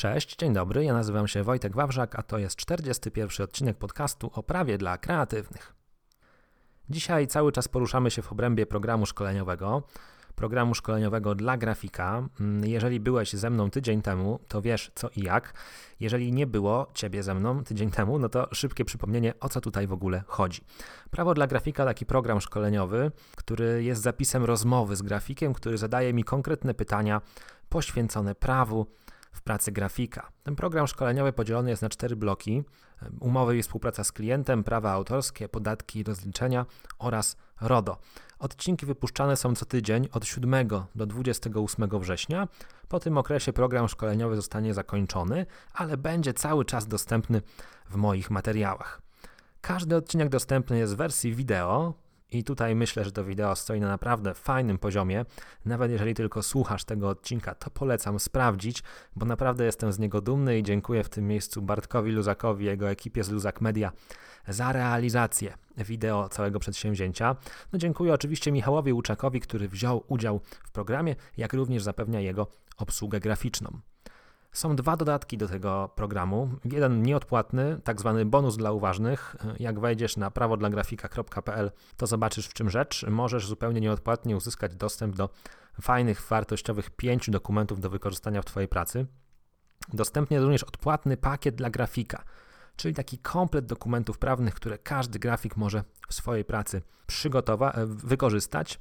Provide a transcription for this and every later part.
Cześć, dzień dobry, ja nazywam się Wojtek Wawrzak, a to jest 41 odcinek podcastu o prawie dla kreatywnych. Dzisiaj cały czas poruszamy się w obrębie programu szkoleniowego, programu szkoleniowego dla grafika. Mm, jeżeli byłeś ze mną tydzień temu, to wiesz co i jak. Jeżeli nie było ciebie ze mną tydzień temu, no to szybkie przypomnienie, o co tutaj w ogóle chodzi. Prawo dla grafika taki program szkoleniowy, który jest zapisem rozmowy z grafikiem, który zadaje mi konkretne pytania poświęcone prawu w pracy grafika. Ten program szkoleniowy podzielony jest na cztery bloki: umowy i współpraca z klientem, prawa autorskie, podatki i rozliczenia oraz RODO. Odcinki wypuszczane są co tydzień od 7 do 28 września. Po tym okresie program szkoleniowy zostanie zakończony, ale będzie cały czas dostępny w moich materiałach. Każdy odcinek dostępny jest w wersji wideo, i tutaj myślę, że to wideo stoi na naprawdę fajnym poziomie. Nawet jeżeli tylko słuchasz tego odcinka, to polecam sprawdzić, bo naprawdę jestem z niego dumny i dziękuję w tym miejscu Bartkowi Luzakowi jego ekipie z Luzak Media za realizację wideo całego przedsięwzięcia. No dziękuję oczywiście Michałowi Łuczakowi, który wziął udział w programie, jak również zapewnia jego obsługę graficzną. Są dwa dodatki do tego programu. Jeden nieodpłatny, tak zwany bonus dla uważnych. Jak wejdziesz na prawodlagrafika.pl, to zobaczysz w czym rzecz. Możesz zupełnie nieodpłatnie uzyskać dostęp do fajnych, wartościowych pięciu dokumentów do wykorzystania w Twojej pracy. Dostępny jest również odpłatny pakiet dla grafika, czyli taki komplet dokumentów prawnych, które każdy grafik może w swojej pracy przygotować, wykorzystać.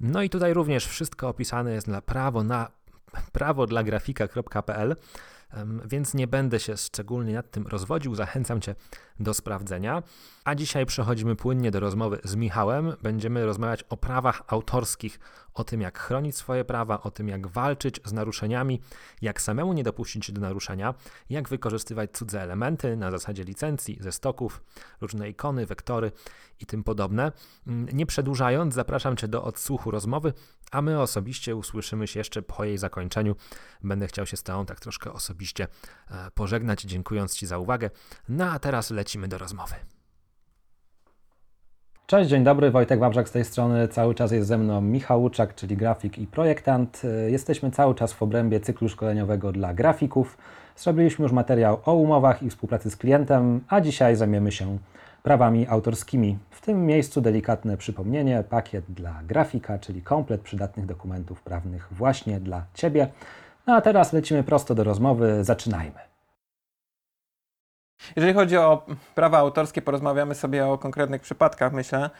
No i tutaj również wszystko opisane jest na prawo na prawodlagrafika.pl, więc nie będę się szczególnie nad tym rozwodził. Zachęcam Cię do sprawdzenia. A dzisiaj przechodzimy płynnie do rozmowy z Michałem. Będziemy rozmawiać o prawach autorskich, o tym, jak chronić swoje prawa, o tym, jak walczyć z naruszeniami, jak samemu nie dopuścić się do naruszenia, jak wykorzystywać cudze elementy na zasadzie licencji, ze stoków, różne ikony, wektory i tym podobne. Nie przedłużając, zapraszam Cię do odsłuchu rozmowy, a my osobiście usłyszymy się jeszcze po jej zakończeniu. Będę chciał się z Tobą tak troszkę osobiście e, pożegnać, dziękując Ci za uwagę. No a teraz lecimy do rozmowy. Cześć, dzień dobry, Wojtek Wawrzak z tej strony. Cały czas jest ze mną Michał Łuczak, czyli grafik i projektant. Jesteśmy cały czas w obrębie cyklu szkoleniowego dla grafików. Zrobiliśmy już materiał o umowach i współpracy z klientem, a dzisiaj zajmiemy się prawami autorskimi. W tym miejscu delikatne przypomnienie, pakiet dla grafika, czyli komplet przydatnych dokumentów prawnych właśnie dla Ciebie. No a teraz lecimy prosto do rozmowy, zaczynajmy. Jeżeli chodzi o prawa autorskie, porozmawiamy sobie o konkretnych przypadkach, myślę,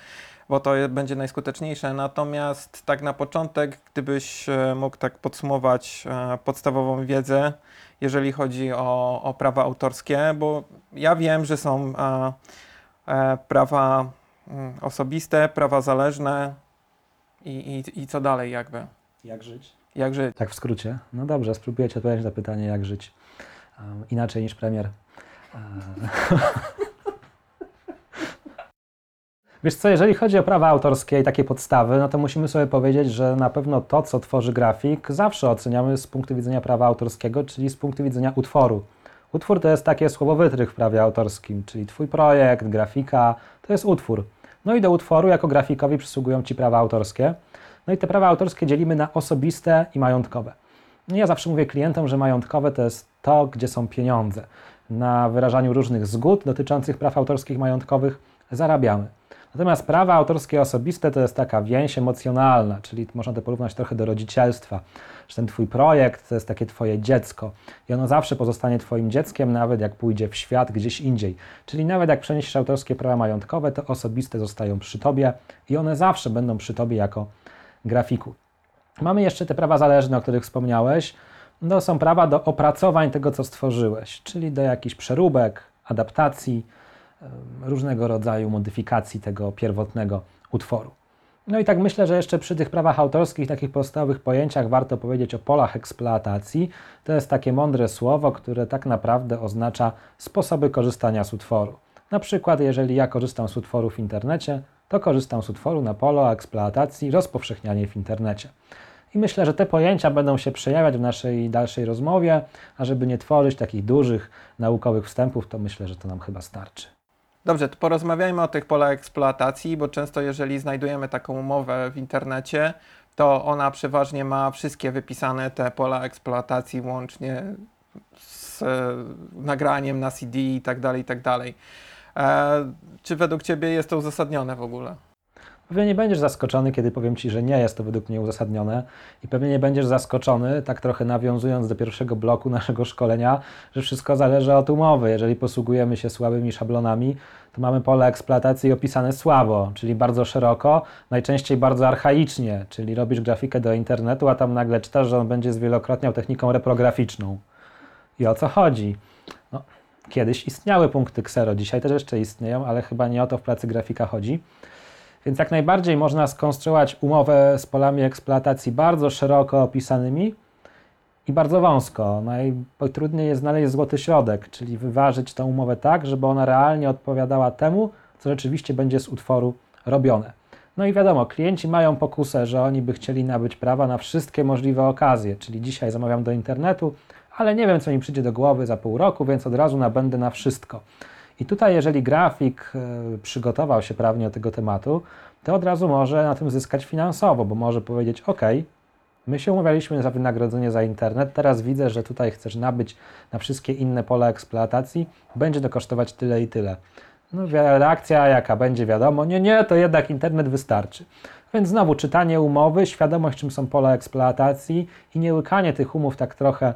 bo to będzie najskuteczniejsze. Natomiast tak na początek, gdybyś e, mógł tak podsumować e, podstawową wiedzę, jeżeli chodzi o, o prawa autorskie, bo ja wiem, że są e, prawa mm, osobiste, prawa zależne i, i, i co dalej jakby. Jak żyć? Jak żyć? Tak w skrócie. No dobrze, spróbuję Ci odpowiedzieć na pytanie, jak żyć um, inaczej niż premier. Wiesz co, jeżeli chodzi o prawa autorskie i takie podstawy, no to musimy sobie powiedzieć, że na pewno to, co tworzy grafik, zawsze oceniamy z punktu widzenia prawa autorskiego, czyli z punktu widzenia utworu. Utwór to jest takie słowo wytrych w prawie autorskim, czyli Twój projekt, grafika, to jest utwór. No i do utworu jako grafikowi przysługują Ci prawa autorskie. No i te prawa autorskie dzielimy na osobiste i majątkowe. No ja zawsze mówię klientom, że majątkowe to jest to, gdzie są pieniądze na wyrażaniu różnych zgód dotyczących praw autorskich majątkowych zarabiamy. Natomiast prawa autorskie osobiste to jest taka więź emocjonalna, czyli można to porównać trochę do rodzicielstwa, że ten Twój projekt to jest takie Twoje dziecko i ono zawsze pozostanie Twoim dzieckiem, nawet jak pójdzie w świat gdzieś indziej. Czyli nawet jak przeniesiesz autorskie prawa majątkowe, to osobiste zostają przy Tobie i one zawsze będą przy Tobie jako grafiku. Mamy jeszcze te prawa zależne, o których wspomniałeś, no, są prawa do opracowań tego, co stworzyłeś, czyli do jakichś przeróbek, adaptacji, różnego rodzaju modyfikacji tego pierwotnego utworu. No i tak myślę, że jeszcze przy tych prawach autorskich, takich podstawowych pojęciach warto powiedzieć o polach eksploatacji. To jest takie mądre słowo, które tak naprawdę oznacza sposoby korzystania z utworu. Na przykład, jeżeli ja korzystam z utworu w internecie, to korzystam z utworu na polo eksploatacji rozpowszechnianie w internecie. I myślę, że te pojęcia będą się przejawiać w naszej dalszej rozmowie, a żeby nie tworzyć takich dużych naukowych wstępów, to myślę, że to nam chyba starczy. Dobrze, to porozmawiajmy o tych polach eksploatacji, bo często jeżeli znajdujemy taką umowę w internecie, to ona przeważnie ma wszystkie wypisane te pola eksploatacji, łącznie z e, nagraniem na CD i tak dalej, i tak dalej. E, czy według Ciebie jest to uzasadnione w ogóle? Pewnie nie będziesz zaskoczony, kiedy powiem Ci, że nie jest to według mnie uzasadnione i pewnie nie będziesz zaskoczony, tak trochę nawiązując do pierwszego bloku naszego szkolenia, że wszystko zależy od umowy. Jeżeli posługujemy się słabymi szablonami, to mamy pole eksploatacji opisane słabo, czyli bardzo szeroko, najczęściej bardzo archaicznie, czyli robisz grafikę do internetu, a tam nagle czytasz, że on będzie zwielokrotniał techniką reprograficzną. I o co chodzi? Kiedyś istniały punkty ksero, dzisiaj też jeszcze istnieją, ale chyba nie o to w pracy grafika chodzi. Więc jak najbardziej można skonstruować umowę z polami eksploatacji bardzo szeroko opisanymi i bardzo wąsko. Najtrudniej jest znaleźć złoty środek, czyli wyważyć tę umowę tak, żeby ona realnie odpowiadała temu, co rzeczywiście będzie z utworu robione. No i wiadomo, klienci mają pokusę, że oni by chcieli nabyć prawa na wszystkie możliwe okazje, czyli dzisiaj zamawiam do internetu, ale nie wiem, co mi przyjdzie do głowy za pół roku, więc od razu nabędę na wszystko. I tutaj, jeżeli grafik e, przygotował się prawnie do tego tematu, to od razu może na tym zyskać finansowo, bo może powiedzieć: OK, my się umawialiśmy za wynagrodzenie za internet, teraz widzę, że tutaj chcesz nabyć na wszystkie inne pola eksploatacji, będzie to kosztować tyle i tyle. No, reakcja jaka będzie, wiadomo, nie, nie, to jednak internet wystarczy. Więc znowu czytanie umowy, świadomość, czym są pola eksploatacji i nie łykanie tych umów tak trochę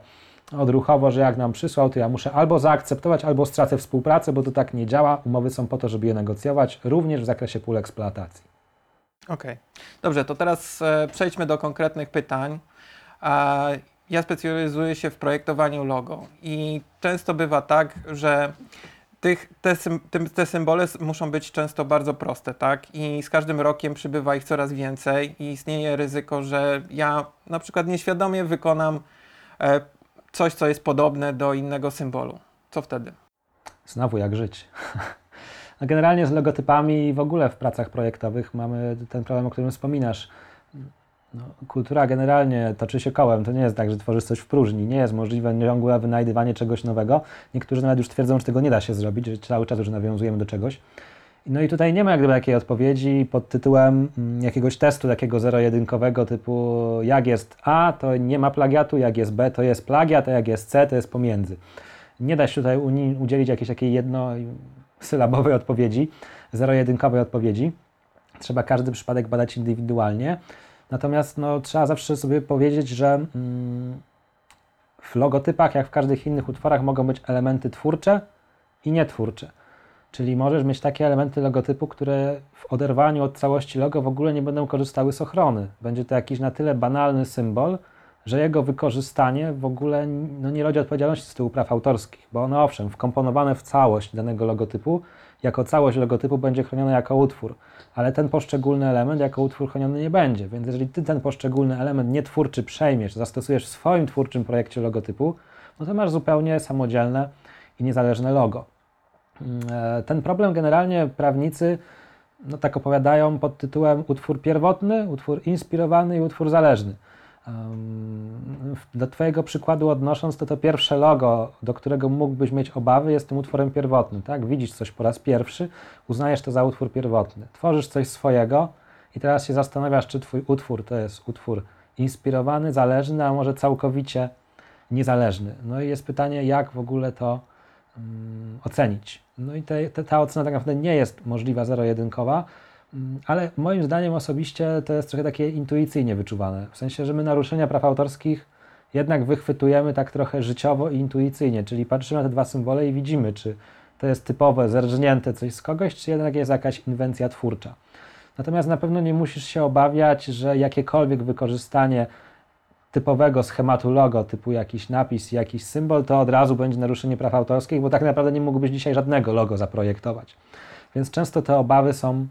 odruchowo, że jak nam przysłał, to ja muszę albo zaakceptować, albo stracę współpracę, bo to tak nie działa. Umowy są po to, żeby je negocjować, również w zakresie pól eksploatacji. Okej. Okay. Dobrze, to teraz e, przejdźmy do konkretnych pytań. E, ja specjalizuję się w projektowaniu logo i często bywa tak, że tych, te, te, symbole muszą być często bardzo proste, tak? I z każdym rokiem przybywa ich coraz więcej i istnieje ryzyko, że ja na przykład nieświadomie wykonam e, coś, co jest podobne do innego symbolu. Co wtedy? Znowu jak żyć. Generalnie z logotypami i w ogóle w pracach projektowych mamy ten problem, o którym wspominasz. No, kultura generalnie toczy się kołem. To nie jest tak, że tworzysz coś w próżni. Nie jest możliwe ciągłe wynajdywanie czegoś nowego. Niektórzy nawet już twierdzą, że tego nie da się zrobić, że cały czas już nawiązujemy do czegoś. No i tutaj nie ma jak gdyby takiej odpowiedzi pod tytułem mm, jakiegoś testu takiego zero-jedynkowego typu jak jest A, to nie ma plagiatu, jak jest B, to jest plagiat, a jak jest C, to jest pomiędzy. Nie da się tutaj udzielić jakiejś takiej jednosylabowej odpowiedzi, zero-jedynkowej odpowiedzi. Trzeba każdy przypadek badać indywidualnie. Natomiast no, trzeba zawsze sobie powiedzieć, że mm, w logotypach, jak w każdych innych utworach, mogą być elementy twórcze i nietwórcze. Czyli możesz mieć takie elementy logotypu, które w oderwaniu od całości logo w ogóle nie będą korzystały z ochrony. Będzie to jakiś na tyle banalny symbol, że jego wykorzystanie w ogóle no, nie rodzi odpowiedzialności z tyłu praw autorskich, bo one owszem, wkomponowane w całość danego logotypu, jako całość logotypu będzie chronione jako utwór, ale ten poszczególny element jako utwór chroniony nie będzie. Więc jeżeli ty ten poszczególny element nietwórczy przejmiesz, zastosujesz w swoim twórczym projekcie logotypu, no to masz zupełnie samodzielne i niezależne logo. E, ten problem generalnie prawnicy no tak opowiadają pod tytułem utwór pierwotny, utwór inspirowany i utwór zależny. Do Twojego przykładu odnosząc, to to pierwsze logo, do którego mógłbyś mieć obawy, jest tym utworem pierwotnym. Tak? Widzisz coś po raz pierwszy, uznajesz to za utwór pierwotny. Tworzysz coś swojego i teraz się zastanawiasz, czy Twój utwór to jest utwór inspirowany, zależny, a może całkowicie niezależny. No i jest pytanie, jak w ogóle to ocenić. No i te, te, ta ocena tak naprawdę nie jest możliwa zero-jedynkowa, mm, ale moim zdaniem osobiście to jest trochę takie intuicyjnie wyczuwane. W sensie, że my naruszenia praw autorskich jednak wychwytujemy tak trochę życiowo i intuicyjnie, czyli patrzymy na te dwa symbole i widzimy, czy to jest typowe, zerżnięte coś z kogoś, czy jednak jest jakaś inwencja twórcza. Natomiast na pewno nie musisz się obawiać, że jakiekolwiek wykorzystanie typowego schematu logo, typu jakiś napis, jakiś symbol, to od razu będzie naruszenie praw autorskich, bo tak naprawdę nie mógłbyś dzisiaj żadnego logo zaprojektować. Więc często te obawy są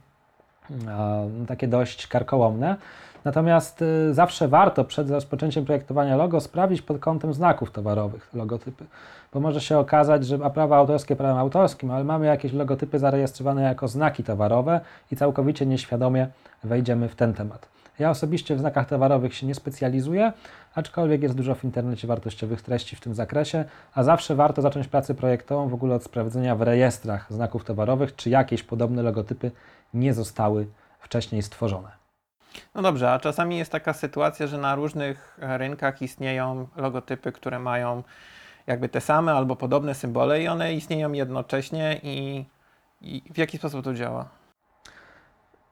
e, takie dość karkołomne. Natomiast y, zawsze warto przed rozpoczęciem projektowania logo sprawdzić pod kątem znaków towarowych logotypy, bo może się okazać, że a prawa autorskie prawem autorskim, ale mamy jakieś logotypy zarejestrowane jako znaki towarowe i całkowicie nieświadomie wejdziemy w ten temat. Ja osobiście w znakach towarowych się nie specjalizuję, aczkolwiek jest dużo w internecie wartościowych treści w tym zakresie, a zawsze warto zacząć pracę projektową w ogóle od sprawdzenia w rejestrach znaków towarowych, czy jakieś podobne logotypy nie zostały wcześniej stworzone. No dobrze, a czasami jest taka sytuacja, że na różnych rynkach istnieją logotypy, które mają jakby te same albo podobne symbole i one istnieją jednocześnie i, i w jaki sposób to działa?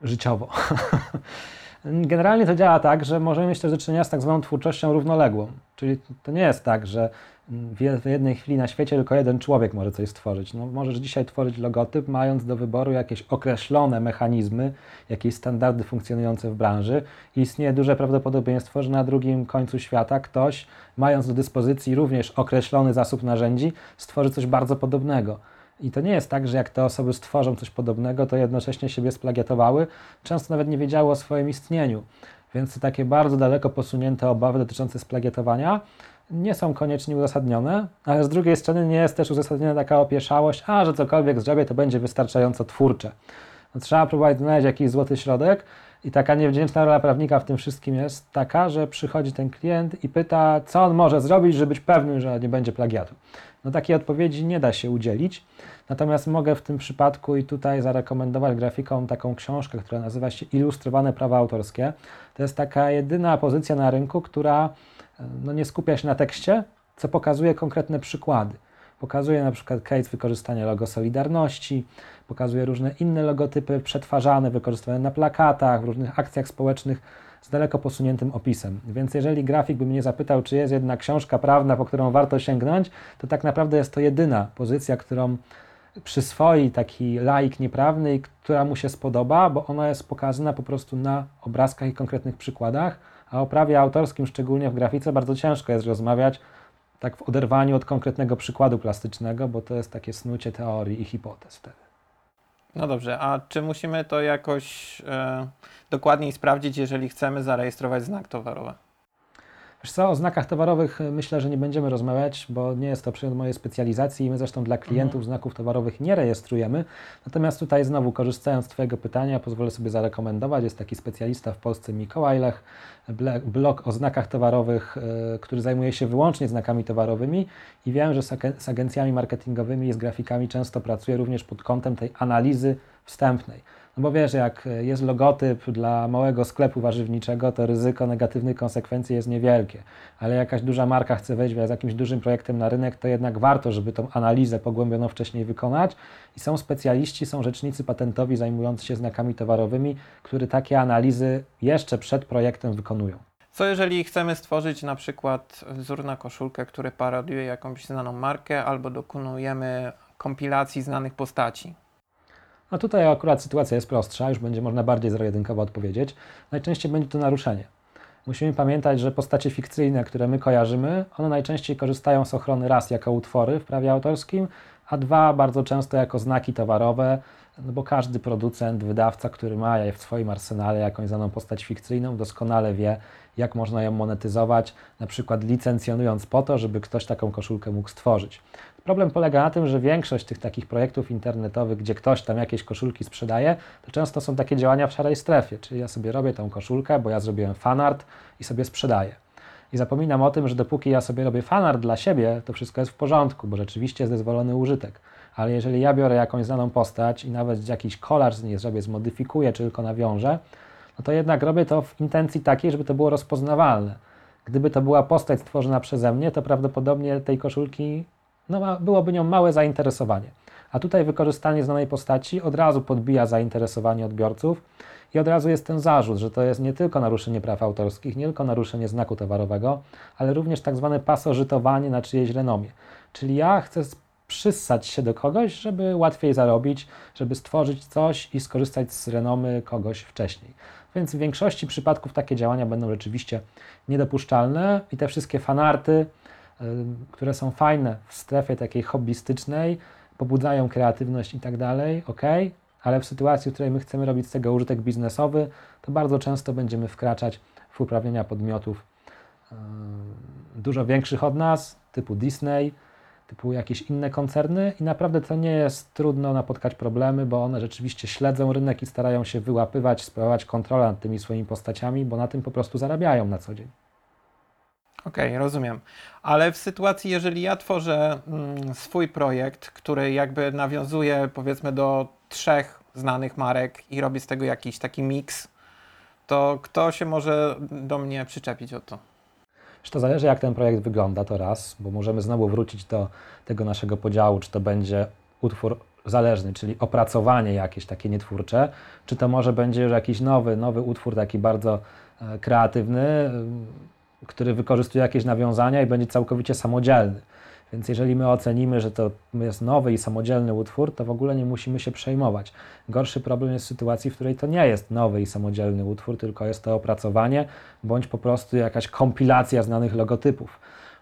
Życiowo. Generalnie to działa tak, że możemy mieć też do czynienia z tak zwaną twórczością równoległą. Czyli to nie jest tak, że w jednej chwili na świecie tylko jeden człowiek może coś stworzyć. No, możesz dzisiaj tworzyć logotyp, mając do wyboru jakieś określone mechanizmy, jakieś standardy funkcjonujące w branży. Istnieje duże prawdopodobieństwo, że na drugim końcu świata ktoś, mając do dyspozycji również określony zasób narzędzi, stworzy coś bardzo podobnego. I to nie jest tak, że jak te osoby stworzą coś podobnego, to jednocześnie siebie splagiatowały, często nawet nie wiedziały o swoim istnieniu. Więc takie bardzo daleko posunięte obawy dotyczące splagiatowania nie są koniecznie uzasadnione, ale z drugiej strony nie jest też uzasadniona taka opieszałość, a że cokolwiek zrobię, to będzie wystarczająco twórcze. No, trzeba próbować znaleźć jakiś złoty środek i taka niewdzięczna rola prawnika w tym wszystkim jest taka, że przychodzi ten klient i pyta, co on może zrobić, żeby być pewnym, że nie będzie plagiatu. No takiej odpowiedzi nie da się udzielić, natomiast mogę w tym przypadku i tutaj zarekomendować grafikom taką książkę, która nazywa się Ilustrowane prawa autorskie. To jest taka jedyna pozycja na rynku, która no nie skupia się na tekście, co pokazuje konkretne przykłady. Pokazuje na przykład case wykorzystania logo Solidarności, pokazuje różne inne logotypy przetwarzane, wykorzystywane na plakatach, w różnych akcjach społecznych z daleko posuniętym opisem. Więc jeżeli grafik by mnie zapytał, czy jest jedna książka prawna, po którą warto sięgnąć, to tak naprawdę jest to jedyna pozycja, którą przyswoi taki laik nieprawny która mu się spodoba, bo ona jest pokazana po prostu na obrazkach i konkretnych przykładach, a o prawie autorskim, szczególnie w grafice, bardzo ciężko jest rozmawiać tak w oderwaniu od konkretnego przykładu plastycznego, bo to jest takie snucie teorii i hipotez wtedy. No dobrze, a czy musimy to jakoś e, dokładniej sprawdzić, jeżeli chcemy zarejestrować znak towarowy? Wiesz co, o znakach towarowych e, myślę, że nie będziemy rozmawiać, bo nie jest to przedmiot mojej specjalizacji i my zresztą dla klientów mhm. znaków towarowych nie rejestrujemy. Natomiast tutaj znowu korzystając z Twojego pytania, pozwolę sobie zarekomendować, jest taki specjalista w Polsce Mikołaj Lech, blog o znakach towarowych, e, który zajmuje się wyłącznie znakami towarowymi i wiem, że z agencjami marketingowymi i z grafikami często pracuje również pod kątem tej analizy wstępnej. No bo wiesz, jak jest logotyp dla małego sklepu warzywniczego, to ryzyko negatywnych konsekwencji jest niewielkie. Ale jakaś duża marka chce wejść z jakimś dużym projektem na rynek, to jednak warto, żeby tą analizę pogłębioną wcześniej wykonać. I są specjaliści, są rzecznicy patentowi zajmujący się znakami towarowymi, którzy takie analizy jeszcze przed projektem wykonują. Co jeżeli chcemy stworzyć na przykład wzór na koszulkę, który parodiuje jakąś znaną markę, albo dokonujemy kompilacji znanych postaci? No tutaj akurat sytuacja jest prostsza, już będzie można bardziej zero-jedynkowo odpowiedzieć. Najczęściej będzie to naruszenie. Musimy pamiętać, że postacie fikcyjne, które my kojarzymy, one najczęściej korzystają z ochrony raz jako utwory w prawie autorskim, a dwa bardzo często jako znaki towarowe, no bo każdy producent, wydawca, który ma w swoim arsenale jakąś znaną postać fikcyjną, doskonale wie, jak można ją monetyzować, na przykład licencjonując po to, żeby ktoś taką koszulkę mógł stworzyć. Problem polega na tym, że większość tych takich projektów internetowych, gdzie ktoś tam jakieś koszulki sprzedaje, to często są takie działania w szarej strefie, czyli ja sobie robię tą koszulkę, bo ja zrobiłem fanart i sobie sprzedaję. I zapominam o tym, że dopóki ja sobie robię fanart dla siebie, to wszystko jest w porządku, bo rzeczywiście jest dozwolony użytek. Ale jeżeli ja biorę jakąś znaną postać i nawet jakiś kolaż z niej zrobię, zmodyfikuję czy tylko nawiążę, no to jednak robię to w intencji takiej, żeby to było rozpoznawalne. Gdyby to była postać stworzona przeze mnie, to prawdopodobnie tej koszulki no, byłoby nią małe zainteresowanie. A tutaj wykorzystanie znanej postaci od razu podbija zainteresowanie odbiorców i od razu jest ten zarzut, że to jest nie tylko naruszenie praw autorskich, nie tylko naruszenie znaku towarowego, ale również tak zwane pasożytowanie na czyjeś renomie. Czyli ja chcę przyssać się do kogoś, żeby łatwiej zarobić, żeby stworzyć coś i skorzystać z renomy kogoś wcześniej. Więc w większości przypadków takie działania będą rzeczywiście niedopuszczalne i te wszystkie fanarty, które są fajne w strefie takiej hobbystycznej, pobudzają kreatywność i tak dalej, ok, ale w sytuacji, w której my chcemy robić z tego użytek biznesowy, to bardzo często będziemy wkraczać w uprawnienia podmiotów dużo większych od nas, typu Disney, typu jakieś inne koncerny i naprawdę to nie jest trudno napotkać problemy, bo one rzeczywiście śledzą rynek i starają się wyłapywać, sprawować kontrolę nad tymi swoimi postaciami, bo na tym po prostu zarabiają na co dzień. Okej, okay, rozumiem. Ale w sytuacji, jeżeli ja tworzę mm, swój projekt, który jakby nawiązuje powiedzmy do trzech znanych marek i robię z tego jakiś taki miks, to kto się może do mnie przyczepić o to? Że to zależy, jak ten projekt wygląda, to raz, bo możemy znowu wrócić do tego naszego podziału, czy to będzie utwór zależny, czyli opracowanie jakieś takie nietwórcze, czy to może będzie już jakiś nowy, nowy utwór taki bardzo e, kreatywny, który wykorzystuje jakieś nawiązania i będzie całkowicie samodzielny. Więc jeżeli my ocenimy, że to jest nowy i samodzielny utwór, to w ogóle nie musimy się przejmować. Gorszy problem jest w sytuacji, w której to nie jest nowy i samodzielny utwór, tylko jest to opracowanie bądź po prostu jakaś kompilacja znanych logotypów.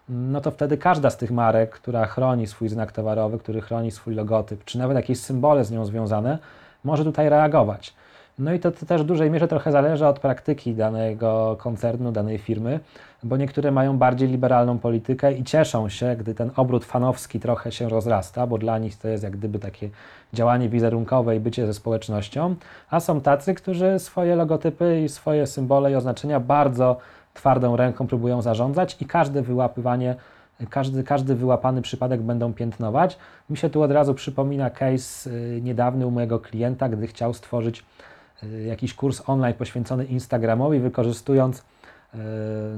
No to wtedy każda z tych marek, która chroni swój znak towarowy, który chroni swój logotyp, czy nawet jakieś symbole z nią związane, może tutaj reagować. No i to, to, też w dużej mierze trochę zależy od praktyki danego koncernu, danej firmy, bo niektóre mają bardziej liberalną politykę i cieszą się, gdy ten obrót fanowski trochę się rozrasta, bo dla nich to jest jak gdyby takie działanie wizerunkowe i bycie ze społecznością, a są tacy, którzy swoje logotypy i swoje symbole i oznaczenia bardzo twardą ręką próbują zarządzać i każde wyłapywanie każdy, każdy wyłapany przypadek będą piętnować. Mi się tu od razu przypomina case y, niedawny u mojego klienta, gdy chciał stworzyć Y, jakiś kurs online poświęcony Instagramowi, wykorzystując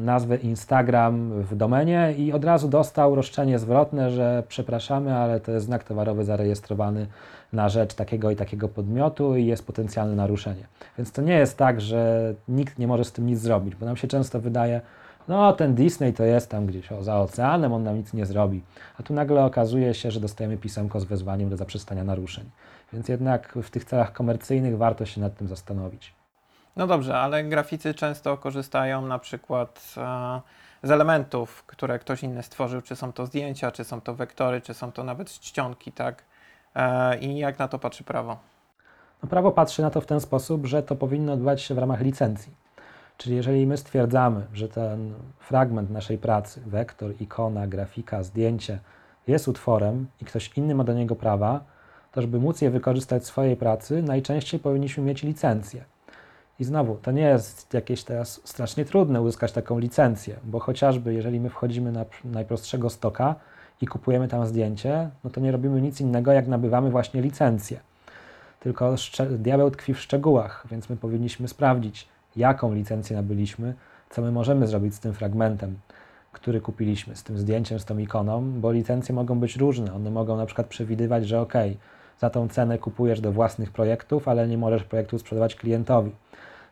nazwę Instagram w domenie i od razu dostał roszczenie zwrotne, że przepraszamy, ale to jest znak towarowy zarejestrowany na rzecz takiego i takiego podmiotu i jest potencjalne naruszenie. Więc to nie jest tak, że nikt nie może z tym nic zrobić, bo nam się często wydaje, no ten Disney to jest tam gdzieś o, za oceanem, on nam nic nie zrobi. A tu nagle okazuje się, że dostajemy pisemko z wezwaniem do zaprzestania naruszeń. Więc jednak w tych celach komercyjnych warto się nad tym zastanowić. No dobrze, ale graficy często korzystają na przykład e, z elementów, które ktoś inny stworzył, czy są to zdjęcia, czy są to wektory, czy są to nawet czcionki, tak? E, I jak na to patrzy prawo? No, prawo patrzy na to w ten sposób, że to powinno odbywać się w ramach licencji. Czyli jeżeli my stwierdzamy, że ten fragment naszej pracy, wektor, ikona, grafika, zdjęcie jest utworem i ktoś inny ma do niego prawa, to żeby móc je wykorzystać w swojej pracy, najczęściej powinniśmy mieć licencję. I znowu, to nie jest jakieś teraz strasznie trudne uzyskać taką licencję, bo chociażby jeżeli my wchodzimy na najprostszego stoka i kupujemy tam zdjęcie, no to nie robimy nic innego, jak nabywamy właśnie licencję. Tylko diabeł tkwi w szczegółach, więc my powinniśmy sprawdzić, jaką licencję nabyliśmy, co my możemy zrobić z tym fragmentem, który kupiliśmy, z tym zdjęciem, z tą ikoną, bo licencje mogą być różne. One mogą na przykład przewidywać, że ok, za tą cenę kupujesz do własnych projektów, ale nie możesz projektu sprzedawać klientowi.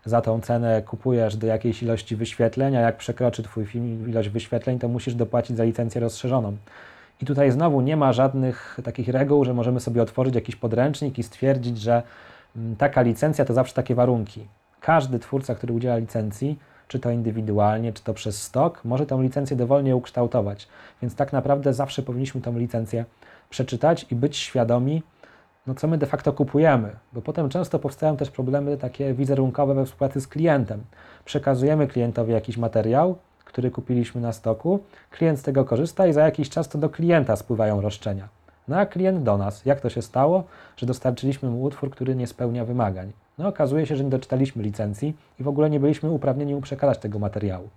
Za tą cenę kupujesz do jakiejś ilości wyświetleń, a jak przekroczy Twój film ilość wyświetleń, to musisz dopłacić za licencję rozszerzoną. I tutaj znowu nie ma żadnych takich reguł, że możemy sobie otworzyć jakiś podręcznik i stwierdzić, że mm, taka licencja to zawsze takie warunki. Każdy twórca, który udziela licencji, czy to indywidualnie, czy to przez stok, może tę licencję dowolnie ukształtować. Więc tak naprawdę zawsze powinniśmy tę licencję przeczytać i być świadomi, no co my de facto kupujemy, bo potem często powstają też problemy takie wizerunkowe we współpracy z klientem. Przekazujemy klientowi jakiś materiał, który kupiliśmy na stoku, klient z tego korzysta i za jakiś czas to do klienta spływają roszczenia. No a klient do nas. Jak to się stało, że dostarczyliśmy mu utwór, który nie spełnia wymagań? No okazuje się, że nie doczytaliśmy licencji i w ogóle nie byliśmy uprawnieni mu przekazać tego materiału.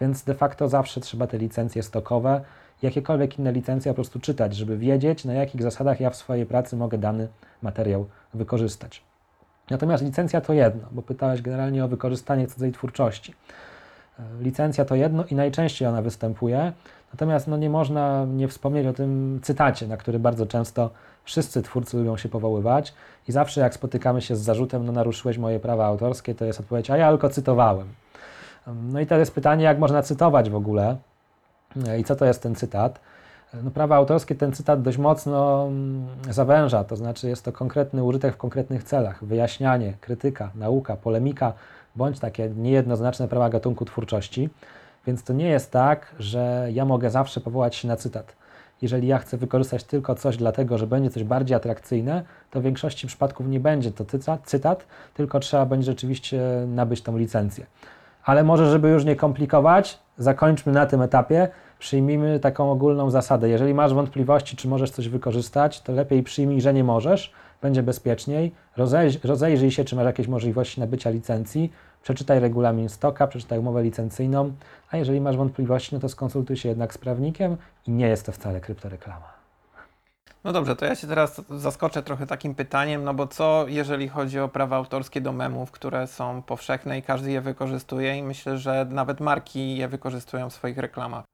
Więc de facto zawsze trzeba te licencje stokowe jakiekolwiek inne licencje po prostu czytać, żeby wiedzieć, na jakich zasadach ja w swojej pracy mogę dany materiał wykorzystać. Natomiast licencja to jedno, bo pytałeś generalnie o wykorzystanie cudzej twórczości. E, licencja to jedno i najczęściej ona występuje, natomiast no nie można nie wspomnieć o tym cytacie, na który bardzo często wszyscy twórcy lubią się powoływać i zawsze jak spotykamy się z zarzutem, no naruszyłeś moje prawa autorskie, to jest odpowiedź, a ja tylko cytowałem. No i teraz pytanie, jak można cytować w ogóle, i co to jest ten cytat? No, prawa autorskie ten cytat dość mocno mm, zawęża, to znaczy jest to konkretny użytek w konkretnych celach, wyjaśnianie, krytyka, nauka, polemika, bądź takie niejednoznaczne prawa gatunku twórczości. Więc to nie jest tak, że ja mogę zawsze powołać się na cytat. Jeżeli ja chcę wykorzystać tylko coś dlatego, że będzie coś bardziej atrakcyjne, to w większości przypadków nie będzie to cytat, tylko trzeba będzie rzeczywiście nabyć tą licencję. Ale może, żeby już nie komplikować, zakończmy na tym etapie. Przyjmijmy taką ogólną zasadę. Jeżeli masz wątpliwości, czy możesz coś wykorzystać, to lepiej przyjmij, że nie możesz, będzie bezpieczniej. Rozejrzyj, rozejrzyj się, czy masz jakieś możliwości nabycia licencji. Przeczytaj regulamin stoka, przeczytaj umowę licencyjną, a jeżeli masz wątpliwości, no to skonsultuj się jednak z prawnikiem i nie jest to wcale kryptoreklama. No dobrze, to ja się teraz zaskoczę trochę takim pytaniem, no bo co jeżeli chodzi o prawa autorskie do memów, które są powszechne i każdy je wykorzystuje i myślę, że nawet marki je wykorzystują w swoich reklamach.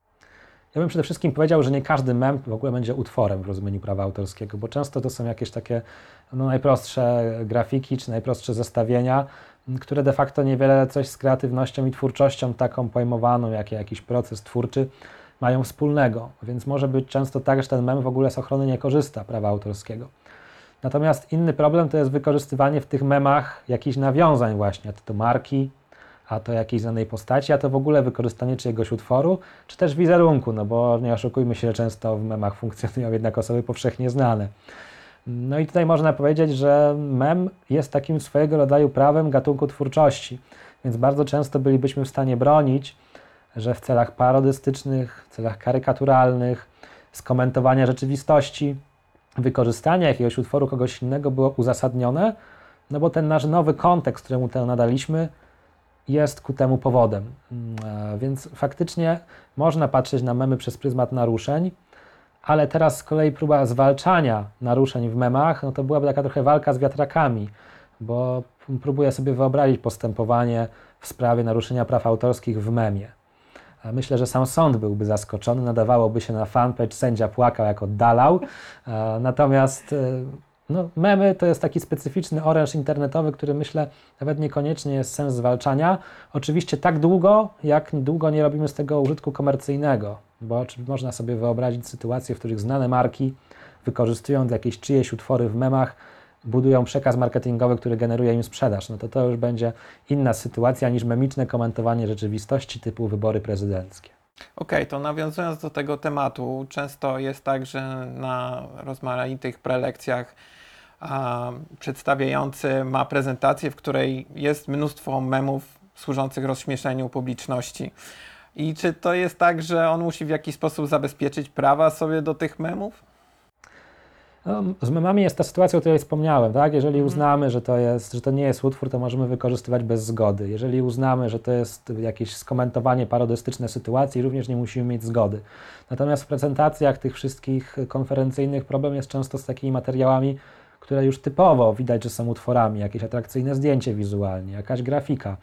Ja bym przede wszystkim powiedział, że nie każdy mem w ogóle będzie utworem w rozumieniu prawa autorskiego, bo często to są jakieś takie no, najprostsze grafiki czy najprostsze zestawienia, które de facto niewiele coś z kreatywnością i twórczością taką pojmowaną, jak jakiś proces twórczy mają wspólnego. Więc może być często tak, że ten mem w ogóle z ochrony nie korzysta prawa autorskiego. Natomiast inny problem to jest wykorzystywanie w tych memach jakichś nawiązań właśnie, to marki, a to jakiejś znanej postaci, a to w ogóle wykorzystanie czyjegoś utworu, czy też wizerunku, no bo nie oszukujmy się, często w memach funkcjonują jednak osoby powszechnie znane. No i tutaj można powiedzieć, że mem jest takim swojego rodzaju prawem gatunku twórczości, więc bardzo często bylibyśmy w stanie bronić, że w celach parodystycznych, celach karykaturalnych, skomentowania rzeczywistości, wykorzystania jakiegoś utworu kogoś innego było uzasadnione, no bo ten nasz nowy kontekst, któremu tę nadaliśmy, jest ku temu powodem. Mm, e, więc faktycznie można patrzeć na memy przez pryzmat naruszeń, ale teraz z kolei próba zwalczania naruszeń w memach, no to byłaby taka trochę walka z wiatrakami, bo próbuję sobie wyobrazić postępowanie w sprawie naruszenia praw autorskich w memie. E, myślę, że sam sąd byłby zaskoczony, nadawałoby się na fanpage, sędzia płakał jak oddalał. E, natomiast no, memy to jest taki specyficzny oręż internetowy, który myślę nawet niekoniecznie jest sens zwalczania. Oczywiście tak długo, jak długo nie robimy z tego użytku komercyjnego, bo można sobie wyobrazić sytuacje, w których znane marki wykorzystując jakieś czyjeś utwory w memach, budują przekaz marketingowy, który generuje im sprzedaż. No to to już będzie inna sytuacja niż memiczne komentowanie rzeczywistości typu wybory prezydenckie. Okej, okay, to nawiązując do tego tematu, często jest tak, że na rozmaitych prelekcjach a, przedstawiający ma prezentację, w której jest mnóstwo memów służących rozśmieszeniu publiczności. I czy to jest tak, że on musi w jakiś sposób zabezpieczyć prawa sobie do tych memów? No, z memami jest ta sytuacja, o której wspomniałem, tak? Jeżeli mhm. uznamy, że to, jest, że to nie jest utwór, to możemy wykorzystywać bez zgody. Jeżeli uznamy, że to jest jakieś skomentowanie parodystyczne sytuacji, również nie musimy mieć zgody. Natomiast w prezentacjach tych wszystkich konferencyjnych problem jest często z takimi materiałami, które już typowo widać, że są utworami, jakieś atrakcyjne zdjęcie wizualnie, jakaś grafika.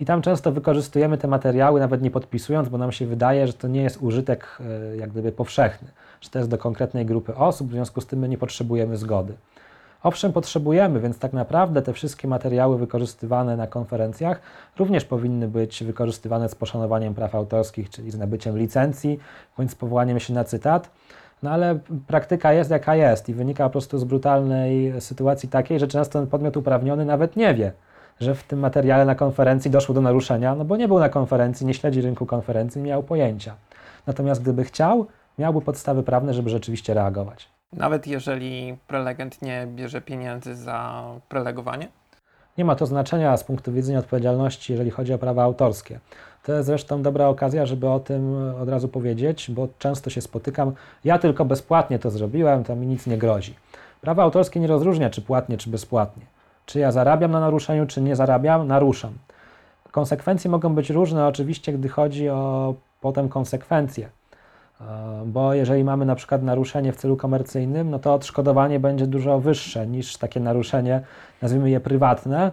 I tam często wykorzystujemy te materiały, nawet nie podpisując, bo nam się wydaje, że to nie jest użytek e, jak gdyby powszechny, to jest do konkretnej grupy osób, w związku z tym my nie potrzebujemy zgody. Owszem, potrzebujemy, więc tak naprawdę te wszystkie materiały wykorzystywane na konferencjach również powinny być wykorzystywane z poszanowaniem praw autorskich, czyli z nabyciem licencji bądź z powołaniem się na cytat. No ale praktyka jest jaka jest i wynika po prostu z brutalnej sytuacji takiej, że często ten podmiot uprawniony nawet nie wie, że w tym materiale na konferencji doszło do naruszenia, no bo nie był na konferencji, nie śledzi rynku konferencji, nie miał pojęcia. Natomiast gdyby chciał, miałby podstawy prawne, żeby rzeczywiście reagować. Nawet jeżeli prelegent nie bierze pieniędzy za prelegowanie? Nie ma to znaczenia z punktu widzenia odpowiedzialności, jeżeli chodzi o prawa autorskie. To jest zresztą dobra okazja, żeby o tym od razu powiedzieć, bo często się spotykam. Ja tylko bezpłatnie to zrobiłem, to mi nic nie grozi. Prawo autorskie nie rozróżnia, czy płatnie, czy bezpłatnie. Czy ja zarabiam na naruszeniu, czy nie zarabiam, naruszam. Konsekwencje mogą być różne, oczywiście, gdy chodzi o potem konsekwencje. E, bo jeżeli mamy na przykład naruszenie w celu komercyjnym, no to odszkodowanie będzie dużo wyższe niż takie naruszenie, nazwijmy je prywatne,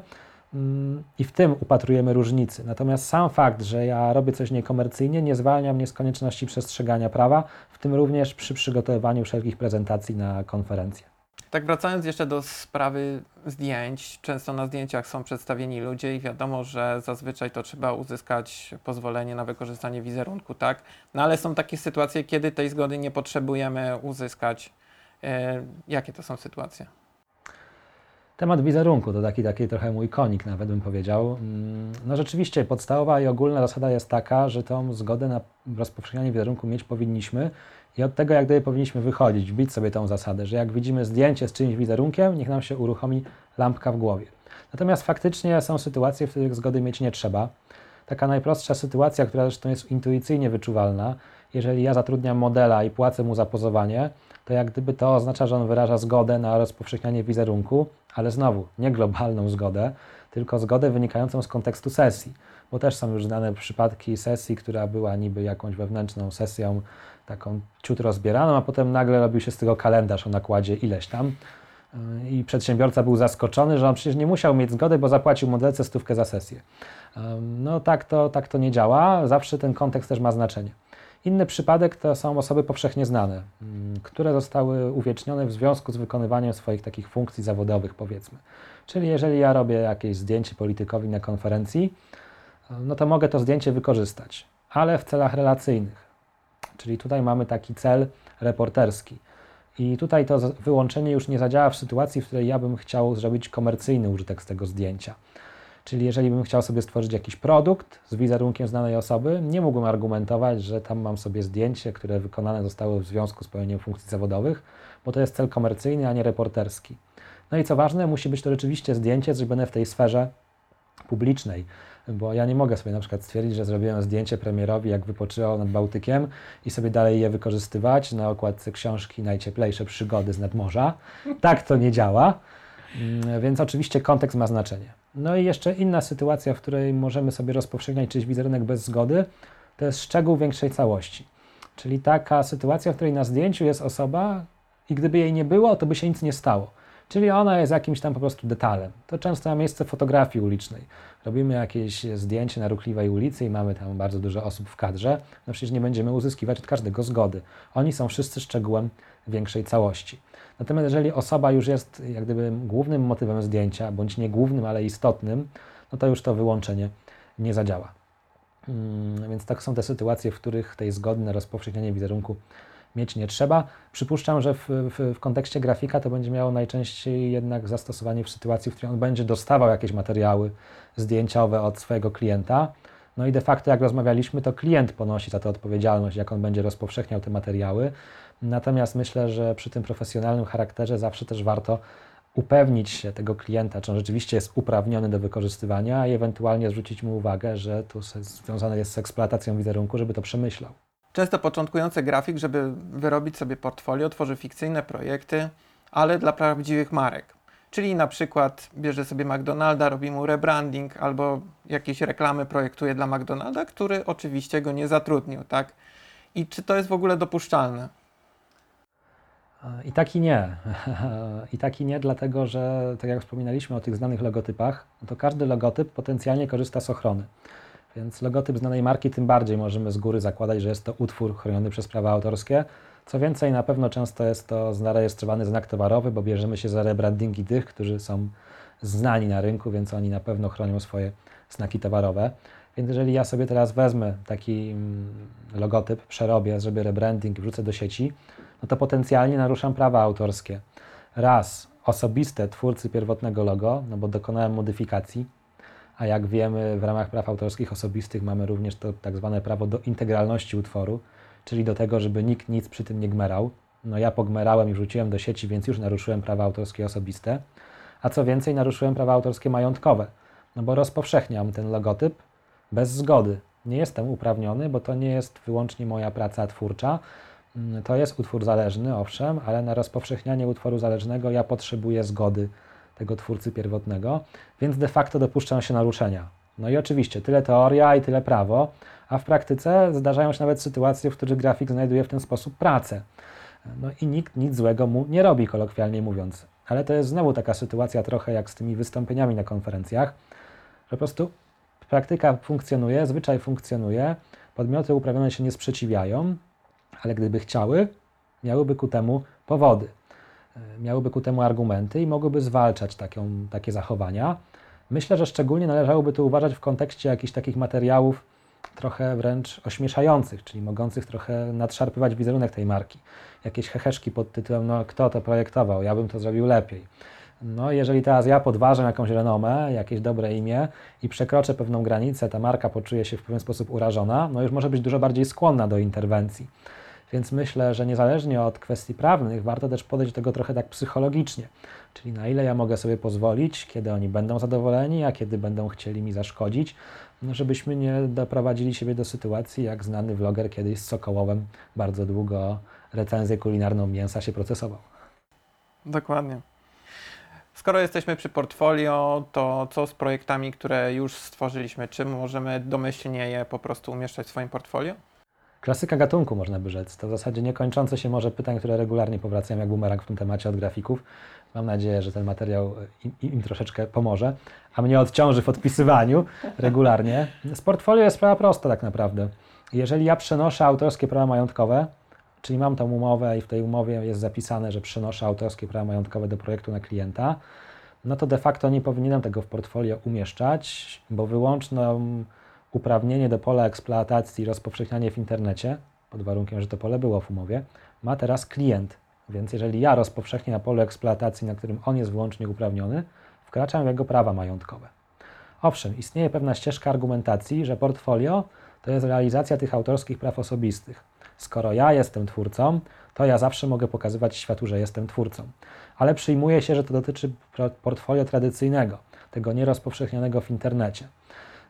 mm, i w tym upatrujemy różnicy. Natomiast sam fakt, że ja robię coś niekomercyjnie, nie zwalnia mnie z konieczności przestrzegania prawa, w tym również przy przygotowywaniu wszelkich prezentacji na konferencje. Tak wracając jeszcze do sprawy zdjęć, często na zdjęciach są przedstawieni ludzie i wiadomo, że zazwyczaj to trzeba uzyskać pozwolenie na wykorzystanie wizerunku, tak? No ale są takie sytuacje, kiedy tej zgody nie potrzebujemy uzyskać. E, jakie to są sytuacje? Temat wizerunku to taki, taki trochę mój konik, nawet bym powiedział. Mm, no rzeczywiście podstawowa i ogólna zasada jest taka, że tą zgodę na rozpowszechnianie wizerunku mieć powinniśmy i od tego jak gdyby powinniśmy wychodzić, wbić sobie tą zasadę, że jak widzimy zdjęcie z czyimś wizerunkiem, niech nam się uruchomi lampka w głowie. Natomiast faktycznie są sytuacje, w których zgody mieć nie trzeba. Taka najprostsza sytuacja, która zresztą jest intuicyjnie wyczuwalna, jeżeli ja zatrudniam modela i płacę mu za pozowanie, to jak gdyby to oznacza, że on wyraża zgodę na rozpowszechnianie wizerunku, ale znowu nie globalną zgodę, tylko zgodę wynikającą z kontekstu sesji, bo też są już znane przypadki sesji, która była niby jakąś wewnętrzną sesją, taką ciut rozbieraną, a potem nagle robił się z tego kalendarz o nakładzie ileś tam. I przedsiębiorca był zaskoczony, że on przecież nie musiał mieć zgody, bo zapłacił modelce stówkę za sesję. No tak to, tak to nie działa, zawsze ten kontekst też ma znaczenie. Inny przypadek to są osoby powszechnie znane, mm, które zostały uwiecznione w związku z wykonywaniem swoich takich funkcji zawodowych, powiedzmy. Czyli jeżeli ja robię jakieś zdjęcie politykowi na konferencji, no to mogę to zdjęcie wykorzystać, ale w celach relacyjnych. Czyli tutaj mamy taki cel reporterski. I tutaj to wyłączenie już nie zadziała w sytuacji, w której ja bym chciał zrobić komercyjny użytek z tego zdjęcia. Czyli jeżeli bym chciał sobie stworzyć jakiś produkt z wizerunkiem znanej osoby, nie mógłbym argumentować, że tam mam sobie zdjęcie, które wykonane zostało w związku z pełnieniem funkcji zawodowych, bo to jest cel komercyjny, a nie reporterski. No i co ważne, musi być to rzeczywiście zdjęcie zrobione w tej sferze publicznej, bo ja nie mogę sobie na przykład stwierdzić, że zrobiłem zdjęcie premierowi, jak wypoczywał nad Bałtykiem i sobie dalej je wykorzystywać na okładce książki Najcieplejsze przygody z nadmorza. Tak to nie działa, mm, więc oczywiście kontekst ma znaczenie. No i jeszcze inna sytuacja, w której możemy sobie rozpowszechniać czyjś wizerunek bez zgody, to jest szczegół większej całości. Czyli taka sytuacja, w której na zdjęciu jest osoba i gdyby jej nie było, to by się nic nie stało. Czyli ona jest jakimś tam po prostu detalem. To często ma miejsce w fotografii ulicznej. Robimy jakieś zdjęcie na ruchliwej ulicy i mamy tam bardzo dużo osób w kadrze. No przecież nie będziemy uzyskiwać od każdego zgody. Oni są wszyscy szczegółem większej całości. Natomiast jeżeli osoba już jest jak gdyby głównym motywem zdjęcia, bądź nie głównym, ale istotnym, no to już to wyłączenie nie zadziała. Hmm, więc tak są te sytuacje, w których tej zgody na rozpowszechnianie wizerunku mieć nie trzeba. Przypuszczam, że w, w, w, kontekście grafika to będzie miało najczęściej jednak zastosowanie w sytuacji, w której on będzie dostawał jakieś materiały zdjęciowe od swojego klienta. No i de facto, jak rozmawialiśmy, to klient ponosi za to odpowiedzialność, jak on będzie rozpowszechniał te materiały. Natomiast myślę, że przy tym profesjonalnym charakterze zawsze też warto upewnić się tego klienta, czy on rzeczywiście jest uprawniony do wykorzystywania i ewentualnie zwrócić mu uwagę, że tu związane jest z eksploatacją wizerunku, żeby to przemyślał. Często początkujący grafik, żeby wyrobić sobie portfolio, tworzy fikcyjne projekty, ale dla prawdziwych marek. Czyli na przykład bierze sobie McDonalda, robi mu rebranding albo jakieś reklamy projektuje dla McDonalda, który oczywiście go nie zatrudnił, tak? I czy to jest w ogóle dopuszczalne? I tak i nie. I tak i nie, dlatego że, tak jak wspominaliśmy o tych znanych logotypach, to każdy logotyp potencjalnie korzysta z ochrony. Więc logotyp znanej marki tym bardziej możemy z góry zakładać, że jest to utwór chroniony przez prawa autorskie. Co więcej, na pewno często jest to zarejestrowany znak towarowy, bo bierzemy się za rebrandingi tych, którzy są znani na rynku, więc oni na pewno chronią swoje znaki towarowe. Więc jeżeli ja sobie teraz wezmę taki mm, logotyp, przerobię, zrobię rebranding wrzucę do sieci, no to potencjalnie naruszam prawa autorskie. Raz, osobiste twórcy pierwotnego logo, no bo dokonałem modyfikacji, a jak wiemy, w ramach praw autorskich osobistych mamy również to tak zwane prawo do integralności utworu, czyli do tego, żeby nikt nic przy tym nie gmerał. No ja pogmerałem i wrzuciłem do sieci, więc już naruszyłem prawa autorskie osobiste. A co więcej, naruszyłem prawa autorskie majątkowe, no bo rozpowszechniam ten logotyp bez zgody. Nie jestem uprawniony, bo to nie jest wyłącznie moja praca twórcza. Mm, to jest utwór zależny, owszem, ale na rozpowszechnianie utworu zależnego ja potrzebuję zgody tego twórcy pierwotnego, więc de facto dopuszczą się naruszenia. No i oczywiście tyle teoria i tyle prawo, a w praktyce zdarzają się nawet sytuacje, w których grafik znajduje w ten sposób pracę. No i nikt nic złego mu nie robi, kolokwialnie mówiąc. Ale to jest znowu taka sytuacja trochę jak z tymi wystąpieniami na konferencjach, po prostu praktyka funkcjonuje, zwyczaj funkcjonuje, podmioty uprawnione się nie sprzeciwiają, ale gdyby chciały, miałyby ku temu powody. E, miałyby ku temu argumenty i mogłyby zwalczać takie zachowania. Myślę, że szczególnie należałoby to uważać w kontekście jakichś takich materiałów trochę wręcz ośmieszających, czyli mogących trochę nadszarpywać wizerunek tej marki. Jakieś heheszki pod tytułem, no kto to projektował, ja bym to zrobił lepiej. No, jeżeli teraz ja podważę jakąś renomę, jakieś dobre imię i przekroczę pewną granicę, ta marka poczuje się w pewien sposób urażona, no już może być dużo bardziej skłonna do interwencji. Więc myślę, że niezależnie od kwestii prawnych, warto też podejść do tego trochę tak psychologicznie. Czyli na ile ja mogę sobie pozwolić, kiedy oni będą zadowoleni, a kiedy będą chcieli mi zaszkodzić, no żebyśmy nie doprowadzili siebie do sytuacji, jak znany vloger kiedyś z Sokołowem bardzo długo recenzję kulinarną mięsa się procesował. Dokładnie. Skoro jesteśmy przy portfolio, to co z projektami, które już stworzyliśmy? Czy możemy domyślnie je po prostu umieszczać w swoim portfolio? Klasyka gatunku, można by rzec. To w zasadzie niekończące się może pytań, które regularnie powracają jak bumerang w tym temacie od grafików. Mam nadzieję, że ten materiał im, im troszeczkę pomoże, a mnie odciąży w odpisywaniu regularnie. Z portfolio jest sprawa prosta tak naprawdę. Jeżeli ja przenoszę autorskie prawa majątkowe, czyli mam tą umowę i w tej umowie jest zapisane, że przenoszę autorskie prawa majątkowe do projektu na klienta, no to de facto nie powinienem tego w portfolio umieszczać, bo wyłączną uprawnienie do pola eksploatacji i rozpowszechnianie w internecie, pod warunkiem, że to pole było w umowie, ma teraz klient. Więc jeżeli ja rozpowszechnię na polu eksploatacji, na którym on jest wyłącznie uprawniony, wkraczam w jego prawa majątkowe. Owszem, istnieje pewna ścieżka argumentacji, że portfolio to jest realizacja tych autorskich praw osobistych. Skoro ja jestem twórcą, to ja zawsze mogę pokazywać światu, że jestem twórcą. Ale przyjmuje się, że to dotyczy portfolio tradycyjnego, tego nierozpowszechnionego w internecie.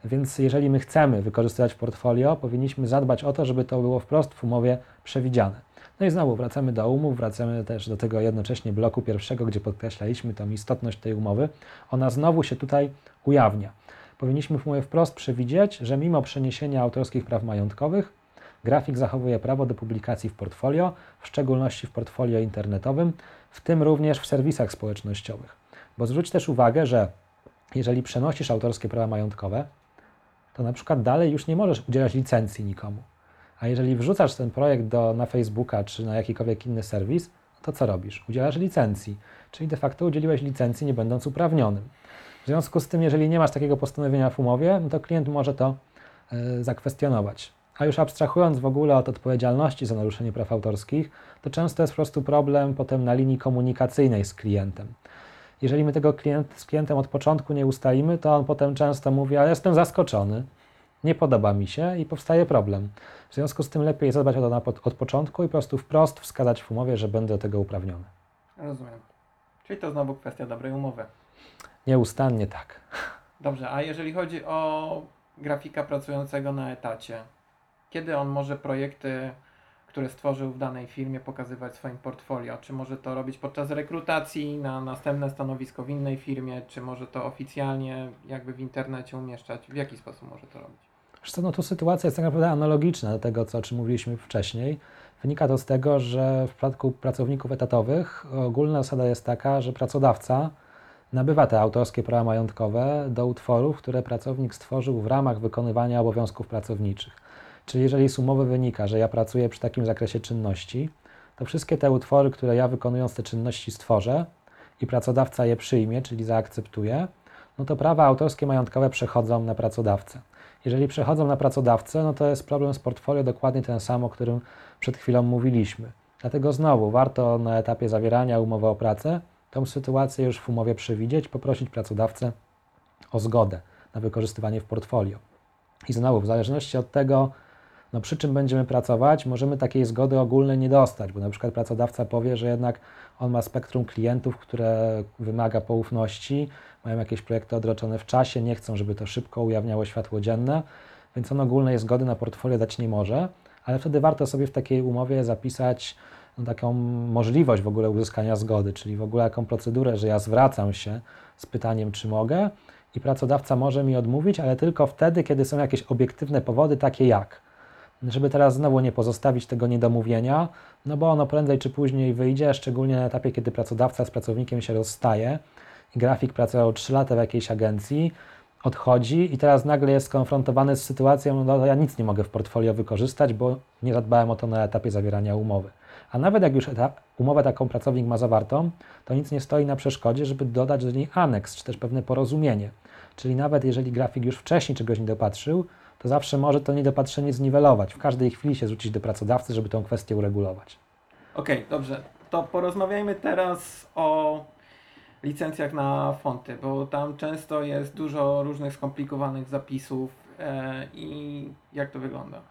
Więc jeżeli my chcemy wykorzystywać portfolio, powinniśmy zadbać o to, żeby to było wprost w umowie przewidziane. No i znowu wracamy do umów, wracamy też do tego jednocześnie bloku pierwszego, gdzie podkreślaliśmy tą istotność tej umowy. Ona znowu się tutaj ujawnia. Powinniśmy w umowie wprost przewidzieć, że mimo przeniesienia autorskich praw majątkowych, grafik zachowuje prawo do publikacji w portfolio, w szczególności w portfolio internetowym, w tym również w serwisach społecznościowych. Bo zwróć też uwagę, że jeżeli przenosisz autorskie prawa majątkowe, to na przykład dalej już nie możesz udzielać licencji nikomu. A jeżeli wrzucasz ten projekt do, na Facebooka czy na jakikolwiek inny serwis, to co robisz? Udzielasz licencji, czyli de facto udzieliłeś licencji nie będąc uprawnionym. W związku z tym, jeżeli nie masz takiego postanowienia w umowie, no to klient może to y, zakwestionować. A już abstrahując w ogóle od odpowiedzialności za naruszenie praw autorskich, to często jest po prostu problem potem na linii komunikacyjnej z klientem. Jeżeli my tego klient, z klientem od początku nie ustalimy, to on potem często mówi, ale jestem zaskoczony, nie podoba mi się i powstaje problem. W związku z tym lepiej zadbać o to od początku i po prostu wprost wskazać w umowie, że będę do tego uprawniony. Rozumiem. Czyli to znowu kwestia dobrej umowy. Nieustannie tak. Dobrze, a jeżeli chodzi o grafika pracującego na etacie, kiedy on może projekty które stworzył w danej firmie, pokazywać swoim portfolio. Czy może to robić podczas rekrutacji na następne stanowisko w innej firmie, czy może to oficjalnie jakby w internecie umieszczać? W jaki sposób może to robić? Zresztą no tu sytuacja jest tak naprawdę analogiczna do tego, co, o czym mówiliśmy wcześniej. Wynika to z tego, że w przypadku pracowników etatowych ogólna zasada jest taka, że pracodawca nabywa te autorskie prawa majątkowe do utworów, które pracownik stworzył w ramach wykonywania obowiązków pracowniczych. Czyli jeżeli z umowy wynika, że ja pracuję przy takim zakresie czynności, to wszystkie te utwory, które ja wykonując te czynności stworzę i pracodawca je przyjmie, czyli zaakceptuje, no to prawa autorskie majątkowe przechodzą na pracodawcę. Jeżeli przechodzą na pracodawcę, no to jest problem z portfolio dokładnie ten sam, o którym przed chwilą mówiliśmy. Dlatego znowu warto na etapie zawierania umowy o pracę tą sytuację już w umowie przewidzieć, poprosić pracodawcę o zgodę na wykorzystywanie w portfolio. I znowu, w zależności od tego, no przy czym będziemy pracować, możemy takiej zgody ogólnej nie dostać, bo na przykład pracodawca powie, że jednak on ma spektrum klientów, które wymaga poufności, mają jakieś projekty odroczone w czasie, nie chcą, żeby to szybko ujawniało światło dzienne, więc on ogólnej zgody na portfolio dać nie może, ale wtedy warto sobie w takiej umowie zapisać no, taką możliwość w ogóle uzyskania zgody, czyli w ogóle jaką procedurę, że ja zwracam się z pytaniem, czy mogę i pracodawca może mi odmówić, ale tylko wtedy, kiedy są jakieś obiektywne powody, takie jak żeby teraz znowu nie pozostawić tego niedomówienia, no bo ono prędzej czy później wyjdzie, szczególnie na etapie, kiedy pracodawca z pracownikiem się rozstaje grafik pracował 3 lata w jakiejś agencji, odchodzi i teraz nagle jest skonfrontowany z sytuacją, no ja nic nie mogę w portfolio wykorzystać, bo nie zadbałem o to na etapie zawierania umowy. A nawet jak już umowę taką pracownik ma zawartą, to nic nie stoi na przeszkodzie, żeby dodać do niej aneks, czy też pewne porozumienie. Czyli nawet jeżeli grafik już wcześniej czegoś nie dopatrzył, to zawsze może to niedopatrzenie zniwelować. W każdej chwili się zwrócić do pracodawcy, żeby tę kwestię uregulować. Okej, okay, dobrze. To porozmawiajmy teraz o licencjach na fonty, bo tam często jest dużo różnych skomplikowanych zapisów e, i jak to wygląda?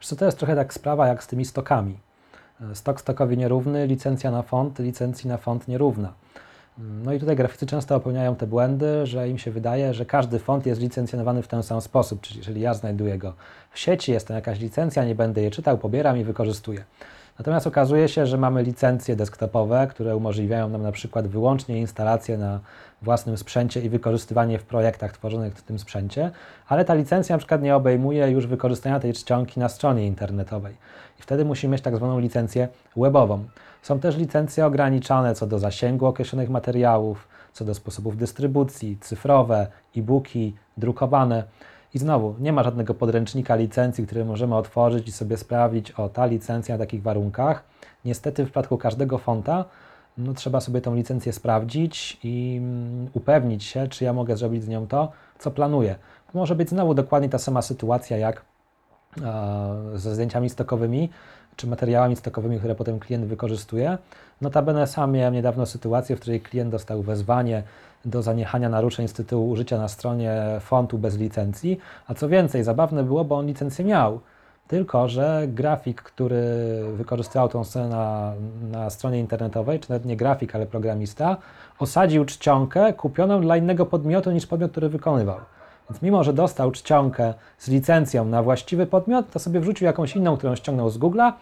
Wiesz to jest trochę tak sprawa jak z tymi stokami. E, stok stokowi nierówny, licencja na font, licencji na font nierówna. No i tutaj graficy często popełniają te błędy, że im się wydaje, że każdy font jest licencjonowany w ten sam sposób. Czyli jeżeli ja znajduję go w sieci, jest tam jakaś licencja, nie będę je czytał, pobieram i wykorzystuję. Natomiast okazuje się, że mamy licencje desktopowe, które umożliwiają nam na przykład wyłącznie instalację na własnym sprzęcie i wykorzystywanie w projektach tworzonych w tym sprzęcie, ale ta licencja na przykład nie obejmuje już wykorzystania tej czcionki na stronie internetowej. I wtedy musimy mieć tak zwaną licencję webową. Są też licencje ograniczone co do zasięgu określonych materiałów, co do sposobów dystrybucji, cyfrowe, e-booki, drukowane. I znowu, nie ma żadnego podręcznika licencji, który możemy otworzyć i sobie sprawdzić, o ta licencja na takich warunkach. Niestety w przypadku każdego fonta no, trzeba sobie tą licencję sprawdzić i mm, upewnić się, czy ja mogę zrobić z nią to, co planuję. Może być znowu dokładnie ta sama sytuacja jak e, ze zdjęciami stokowymi, czy materiałami stokowymi, które potem klient wykorzystuje. Notabene sam miałem niedawno sytuację, w której klient dostał wezwanie do zaniechania naruszeń z tytułu użycia na stronie fontu bez licencji, a co więcej, zabawne było, bo on licencję miał, tylko że grafik, który wykorzystywał tą stronę na, na stronie internetowej, czy nawet nie grafik, ale programista, osadził czcionkę kupioną dla innego podmiotu niż podmiot, który wykonywał. Więc mimo, że dostał czcionkę z licencją na właściwy podmiot, to sobie wrzucił jakąś inną, którą ściągnął z Google'a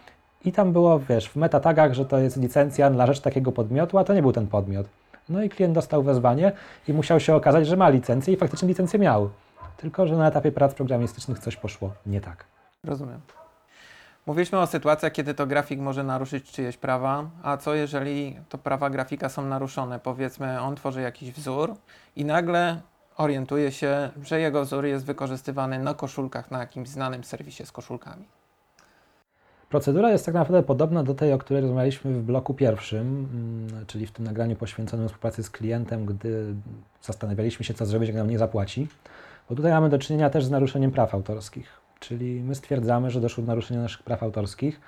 i tam było, wiesz, w metatagach, że to jest licencja na rzecz takiego podmiotu, a to nie był ten podmiot. No i klient dostał wezwanie i musiał się okazać, że ma licencję i faktycznie licencję miał. Tylko, że na etapie prac programistycznych coś poszło nie tak. Rozumiem. Mówiliśmy o sytuacjach, kiedy to grafik może naruszyć czyjeś prawa, a co jeżeli to prawa grafika są naruszone? Powiedzmy, on tworzy jakiś wzór i nagle orientuje się, że jego wzór jest wykorzystywany na koszulkach na jakimś znanym serwisie z koszulkami. Procedura jest tak naprawdę podobna do tej, o której rozmawialiśmy w bloku pierwszym, mm, czyli w tym nagraniu poświęconym współpracy z klientem, gdy zastanawialiśmy się, co zrobić, jak nam nie zapłaci. Bo tutaj mamy do czynienia też z naruszeniem praw autorskich, czyli my stwierdzamy, że doszło do naruszenia naszych praw autorskich.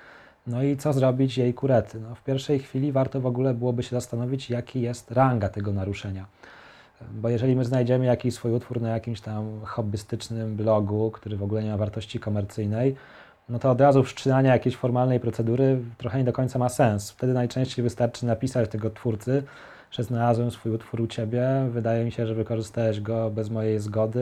No i co zrobić jej kurety? No w pierwszej chwili warto w ogóle byłoby się zastanowić, jaki jest ranga tego naruszenia. Bo jeżeli my znajdziemy jakiś swój utwór na jakimś tam hobbystycznym blogu, który w ogóle nie ma wartości komercyjnej, no to od razu wszczynanie jakiejś formalnej procedury trochę nie do końca ma sens. Wtedy najczęściej wystarczy napisać tego twórcy, że znalazłem swój utwór u Ciebie, wydaje mi się, że wykorzystałeś go bez mojej zgody,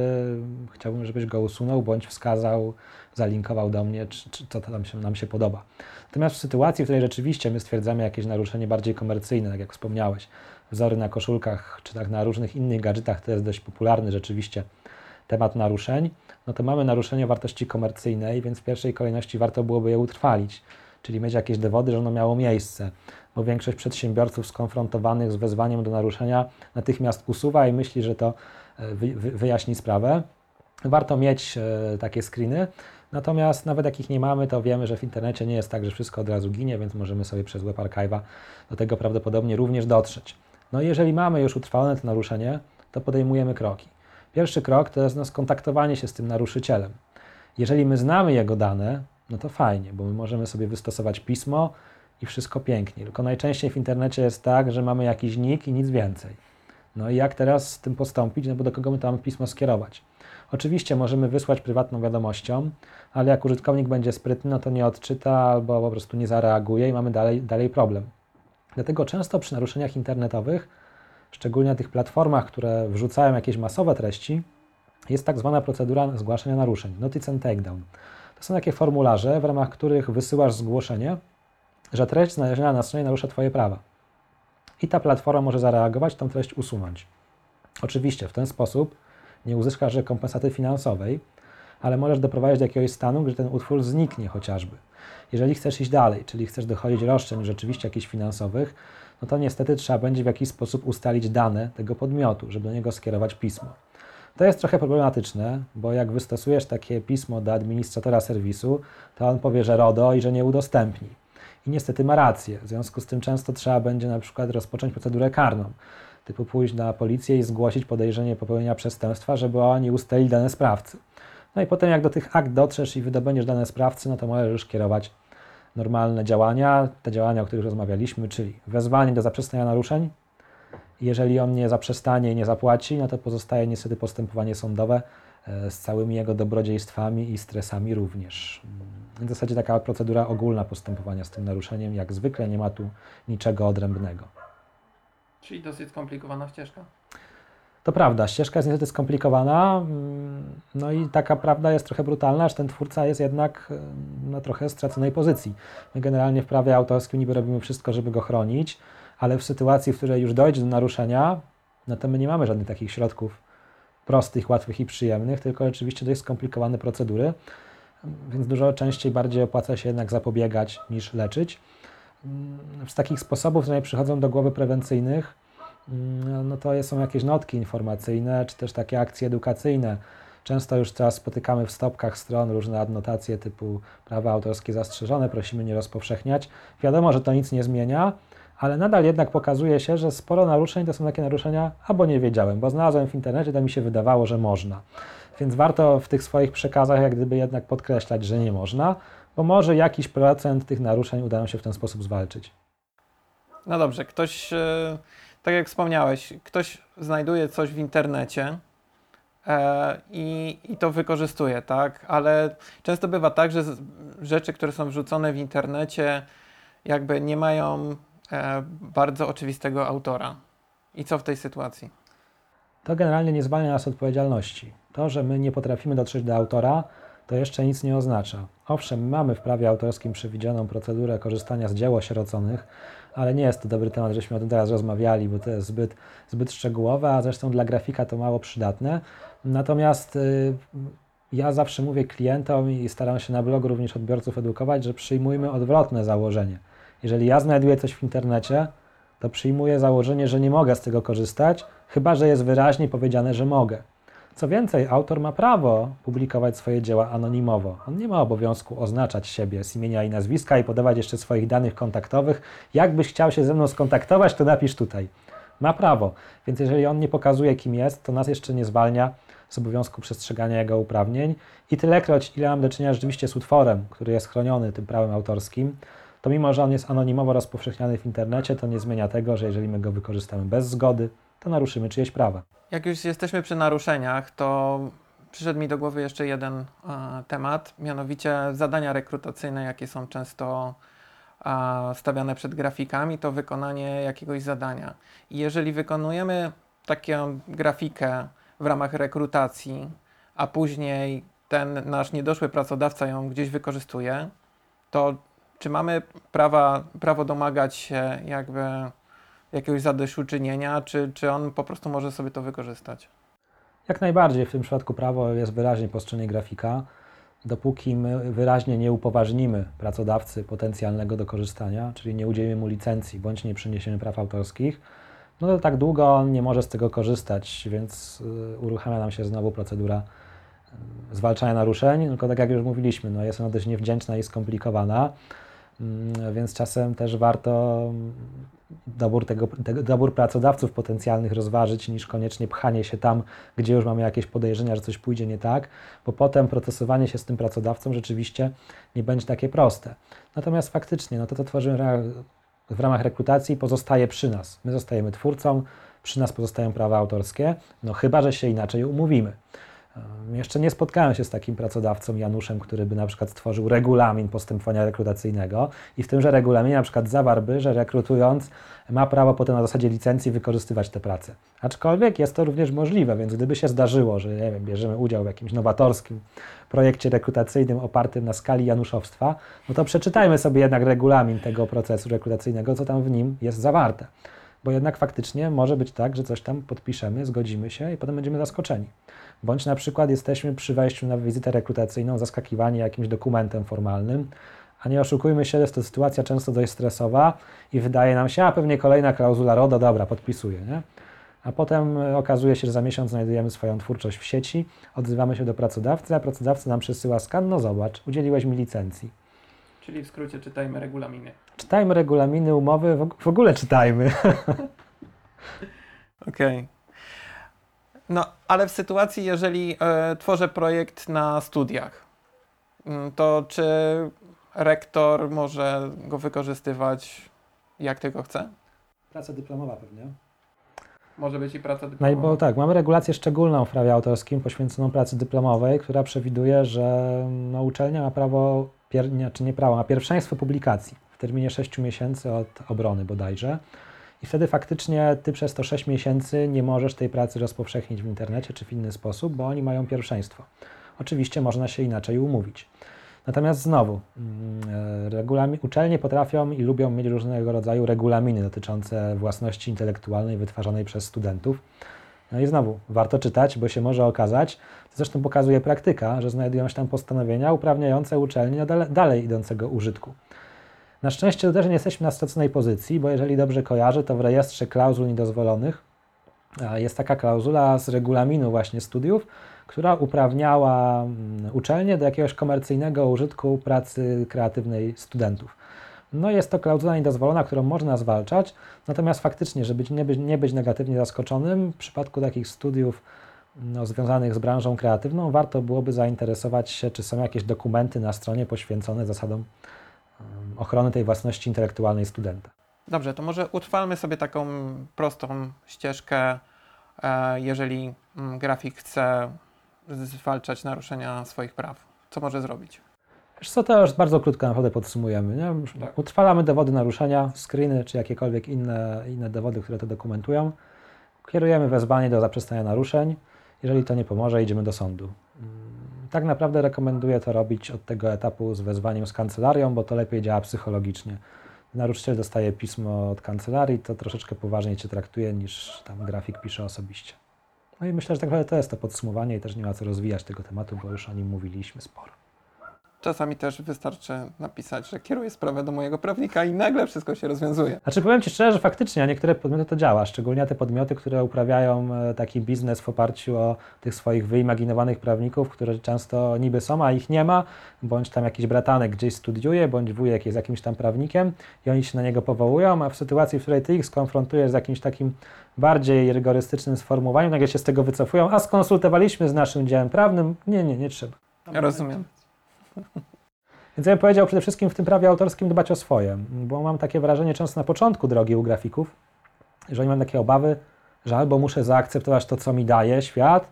chciałbym, żebyś go usunął, bądź wskazał, zalinkował do mnie, czy, czy co tam się, nam się podoba. Natomiast w sytuacji, w której rzeczywiście my stwierdzamy jakieś naruszenie bardziej komercyjne, tak jak wspomniałeś, wzory na koszulkach, czy tak na różnych innych gadżetach, to jest dość popularny rzeczywiście temat naruszeń, no to mamy naruszenie wartości komercyjnej, więc w pierwszej kolejności warto byłoby je utrwalić, czyli mieć jakieś dowody, że ono miało miejsce, bo większość przedsiębiorców skonfrontowanych z wezwaniem do naruszenia natychmiast usuwa i myśli, że to e, wyjaśni sprawę. Warto mieć e, takie screeny, natomiast nawet jak ich nie mamy, to wiemy, że w internecie nie jest tak, że wszystko od razu ginie, więc możemy sobie przez Web Archive'a do tego prawdopodobnie również dotrzeć. No i jeżeli mamy już utrwalone to naruszenie, to podejmujemy kroki. Pierwszy krok to jest no, skontaktowanie się z tym naruszycielem. Jeżeli my znamy jego dane, no to fajnie, bo my możemy sobie wystosować pismo i wszystko pięknie. Tylko najczęściej w internecie jest tak, że mamy jakiś nick i nic więcej. No i jak teraz z tym postąpić, no bo do kogo my tam pismo skierować? Oczywiście możemy wysłać prywatną wiadomością, ale jak użytkownik będzie sprytny, no to nie odczyta albo po prostu nie zareaguje i mamy dalej, dalej problem. Dlatego często przy naruszeniach internetowych szczególnie na tych platformach, które wrzucają jakieś masowe treści, jest tak zwana procedura zgłaszania naruszeń, notice and takedown. To są takie formularze, w ramach których wysyłasz zgłoszenie, że treść znaleziona na stronie narusza Twoje prawa. I ta platforma może zareagować, tą treść usunąć. Oczywiście w ten sposób nie uzyskasz rekompensaty finansowej, ale możesz doprowadzić do jakiegoś stanu, gdzie ten utwór zniknie chociażby. Jeżeli chcesz iść dalej, czyli chcesz dochodzić roszczeń rzeczywiście jakichś finansowych, no to niestety trzeba będzie w jakiś sposób ustalić dane tego podmiotu, żeby do niego skierować pismo. To jest trochę problematyczne, bo jak wystosujesz takie pismo do administratora serwisu, to on powie, że RODO i że nie udostępni. I niestety ma rację. W związku z tym często trzeba będzie na przykład rozpocząć procedurę karną, typu pójść na policję i zgłosić podejrzenie popełnienia przestępstwa, żeby oni ustalili dane sprawcy. No i potem jak do tych akt dotrzesz i wydobędziesz dane sprawcy, no to możesz kierować normalne działania, te działania, o których rozmawialiśmy, czyli wezwanie do zaprzestania naruszeń. Jeżeli on nie zaprzestanie i nie zapłaci, no to pozostaje niestety postępowanie sądowe e, z całymi jego dobrodziejstwami i stresami również. W zasadzie taka procedura ogólna postępowania z tym naruszeniem, jak zwykle nie ma tu niczego odrębnego. Czyli dosyć skomplikowana ścieżka. To prawda, ścieżka jest niestety skomplikowana, mm, no i taka prawda jest trochę brutalna, że ten twórca jest jednak y, na trochę straconej pozycji. My generalnie w prawie autorskim niby robimy wszystko, żeby go chronić, ale w sytuacji, w której już dojdzie do naruszenia, no to my nie mamy żadnych takich środków prostych, łatwych i przyjemnych, tylko rzeczywiście dość skomplikowane procedury, więc dużo częściej bardziej opłaca się jednak zapobiegać niż leczyć. Z takich sposobów, które przychodzą do głowy prewencyjnych, no to są jakieś notki informacyjne, czy też takie akcje edukacyjne. Często już teraz spotykamy w stopkach stron różne adnotacje typu prawa autorskie zastrzeżone, prosimy nie rozpowszechniać. Wiadomo, że to nic nie zmienia, ale nadal jednak pokazuje się, że sporo naruszeń to są takie naruszenia, albo nie wiedziałem, bo znalazłem w internecie, to mi się wydawało, że można. Więc warto w tych swoich przekazach jak gdyby jednak podkreślać, że nie można, bo może jakiś procent tych naruszeń uda nam się w ten sposób zwalczyć. No dobrze, ktoś, e, tak jak wspomniałeś, ktoś znajduje coś w internecie e, i, i to wykorzystuje, tak? Ale często bywa tak, że rzeczy, które są wrzucone w internecie, jakby nie mają e, bardzo oczywistego autora. I co w tej sytuacji? To generalnie nie zwalnia nas odpowiedzialności. To, że my nie potrafimy dotrzeć do autora, to jeszcze nic nie oznacza. Owszem, mamy w prawie autorskim przewidzianą procedurę korzystania z dzieł osieroconych, ale nie jest to dobry temat, żeśmy o tym teraz rozmawiali, bo to jest zbyt, zbyt szczegółowe, a zresztą dla grafika to mało przydatne. Natomiast y, ja zawsze mówię klientom i staram się na blogu również odbiorców edukować, że przyjmujmy odwrotne założenie. Jeżeli ja znajduję coś w internecie, to przyjmuję założenie, że nie mogę z tego korzystać, chyba że jest wyraźnie powiedziane, że mogę. Co więcej, autor ma prawo publikować swoje dzieła anonimowo. On nie ma obowiązku oznaczać siebie z imienia i nazwiska i podawać jeszcze swoich danych kontaktowych. Jakbyś chciał się ze mną skontaktować, to napisz tutaj. Ma prawo. Więc jeżeli on nie pokazuje, kim jest, to nas jeszcze nie zwalnia z obowiązku przestrzegania jego uprawnień. I tylekroć, ile mam do czynienia rzeczywiście z utworem, który jest chroniony tym prawem autorskim, to mimo, że on jest anonimowo rozpowszechniany w internecie, to nie zmienia tego, że jeżeli my go wykorzystamy bez zgody, to naruszymy czyjeś prawa. Jak już jesteśmy przy naruszeniach, to przyszedł mi do głowy jeszcze jeden e, temat, mianowicie zadania rekrutacyjne, jakie są często e, stawiane przed grafikami, to wykonanie jakiegoś zadania. I jeżeli wykonujemy taką grafikę w ramach rekrutacji, a później ten nasz niedoszły pracodawca ją gdzieś wykorzystuje, to czy mamy prawa, prawo domagać się jakby jakiegoś zadośćuczynienia, czy, czy on po prostu może sobie to wykorzystać? Jak najbardziej. W tym przypadku prawo jest wyraźnie po stronie grafika. Dopóki my wyraźnie nie upoważnimy pracodawcy potencjalnego do korzystania, czyli nie udzielimy mu licencji bądź nie przyniesiemy praw autorskich, no to tak długo on nie może z tego korzystać, więc y, uruchamia nam się znowu procedura y, zwalczania naruszeń, tylko tak jak już mówiliśmy, no jest ona dość niewdzięczna i skomplikowana, więc czasem też warto dobór, tego, tego, dobór pracodawców potencjalnych rozważyć, niż koniecznie pchanie się tam, gdzie już mamy jakieś podejrzenia, że coś pójdzie nie tak, bo potem procesowanie się z tym pracodawcą rzeczywiście nie będzie takie proste. Natomiast faktycznie, no to, co tworzymy w ramach rekrutacji pozostaje przy nas. My zostajemy twórcą, przy nas pozostają prawa autorskie, no chyba, że się inaczej umówimy. Jeszcze nie spotkałem się z takim pracodawcą Januszem, który by na przykład stworzył regulamin postępowania rekrutacyjnego i w tymże regulaminie na przykład zawarłby, że rekrutując ma prawo potem na zasadzie licencji wykorzystywać tę pracę. Aczkolwiek jest to również możliwe, więc gdyby się zdarzyło, że nie wiem, bierzemy udział w jakimś nowatorskim projekcie rekrutacyjnym opartym na skali januszowstwa, no to przeczytajmy sobie jednak regulamin tego procesu rekrutacyjnego, co tam w nim jest zawarte. Bo jednak faktycznie może być tak, że coś tam podpiszemy, zgodzimy się i potem będziemy zaskoczeni bądź na przykład jesteśmy przy wejściu na wizytę rekrutacyjną zaskakiwani jakimś dokumentem formalnym, a nie oszukujmy się, jest to sytuacja często dość stresowa i wydaje nam się, a pewnie kolejna klauzula RODO, dobra, podpisuję, nie? A potem okazuje się, że za miesiąc znajdujemy swoją twórczość w sieci, odzywamy się do pracodawcy, a pracodawca nam przesyła skan, no zobacz, udzieliłeś mi licencji. Czyli w skrócie czytajmy regulaminy. Czytajmy regulaminy, umowy, w ogóle czytajmy. Okej. Okay. No, ale w sytuacji, jeżeli e, tworzę projekt na studiach, mm, to czy rektor może go wykorzystywać jak tylko chce? Praca dyplomowa pewnie. Może być i praca dyplomowa. No i bo tak, mamy regulację szczególną w prawie autorskim poświęconą pracy dyplomowej, która przewiduje, że no, uczelnia ma prawo, pier, nie, czy nie prawo, ma pierwszeństwo publikacji w terminie 6 miesięcy od obrony bodajże. I wtedy faktycznie ty przez to 6 miesięcy nie możesz tej pracy rozpowszechnić w internecie czy w inny sposób, bo oni mają pierwszeństwo. Oczywiście można się inaczej umówić. Natomiast znowu, mm, e, uczelnie potrafią i lubią mieć różnego rodzaju regulaminy dotyczące własności intelektualnej wytwarzanej przez studentów. No i znowu, warto czytać, bo się może okazać, zresztą pokazuje praktyka, że znajdują się tam postanowienia uprawniające uczelnie do dalej idącego użytku. Na szczęście też nie jesteśmy na straconej pozycji, bo jeżeli dobrze kojarzę, to w rejestrze klauzul niedozwolonych jest taka klauzula z regulaminu właśnie studiów, która uprawniała mm, uczelnię do jakiegoś komercyjnego użytku pracy kreatywnej studentów. No jest to klauzula niedozwolona, którą można zwalczać, natomiast faktycznie, żeby nie być, nie być negatywnie zaskoczonym, w przypadku takich studiów no, związanych z branżą kreatywną, warto byłoby zainteresować się, czy są jakieś dokumenty na stronie poświęcone zasadom ochrony tej własności intelektualnej studenta. Dobrze, to może utrwalmy sobie taką prostą ścieżkę, e, jeżeli mm, grafik chce zwalczać naruszenia swoich praw. Co może zrobić? Wiesz co, to już bardzo krótko naprawdę podsumujemy. Nie? Tak. Utrwalamy dowody naruszenia, screeny czy jakiekolwiek inne, inne dowody, które to dokumentują. Kierujemy wezwanie do zaprzestania naruszeń. Jeżeli to nie pomoże, idziemy do sądu. Tak naprawdę rekomenduję to robić od tego etapu z wezwaniem z kancelarią, bo to lepiej działa psychologicznie. Naruszyciel dostaje pismo od kancelarii, to troszeczkę poważniej Cię traktuje niż tam grafik pisze osobiście. No i myślę, że tak naprawdę to jest to podsumowanie i też nie ma co rozwijać tego tematu, bo już o nim mówiliśmy sporo. Czasami też wystarczy napisać, że kieruję sprawę do mojego prawnika i nagle wszystko się rozwiązuje. Znaczy powiem Ci szczerze, że faktycznie na niektóre podmioty to działa, szczególnie te podmioty, które uprawiają e, taki biznes w oparciu o tych swoich wyimaginowanych prawników, które często niby są, a ich nie ma, bądź tam jakiś bratanek gdzieś studiuje, bądź wujek jest jakimś tam prawnikiem i oni się na niego powołują, a w sytuacji, w której Ty ich skonfrontujesz z jakimś takim bardziej rygorystycznym sformułowaniem, nagle się z tego wycofują, a skonsultowaliśmy z naszym działem prawnym, nie, nie, nie trzeba. Ja rozumiem. Więc ja bym powiedział przede wszystkim w tym prawie autorskim dbać o swoje, bo mam takie wrażenie często na początku drogi u grafików, że oni mają takie obawy, że albo muszę zaakceptować to, co mi daje świat,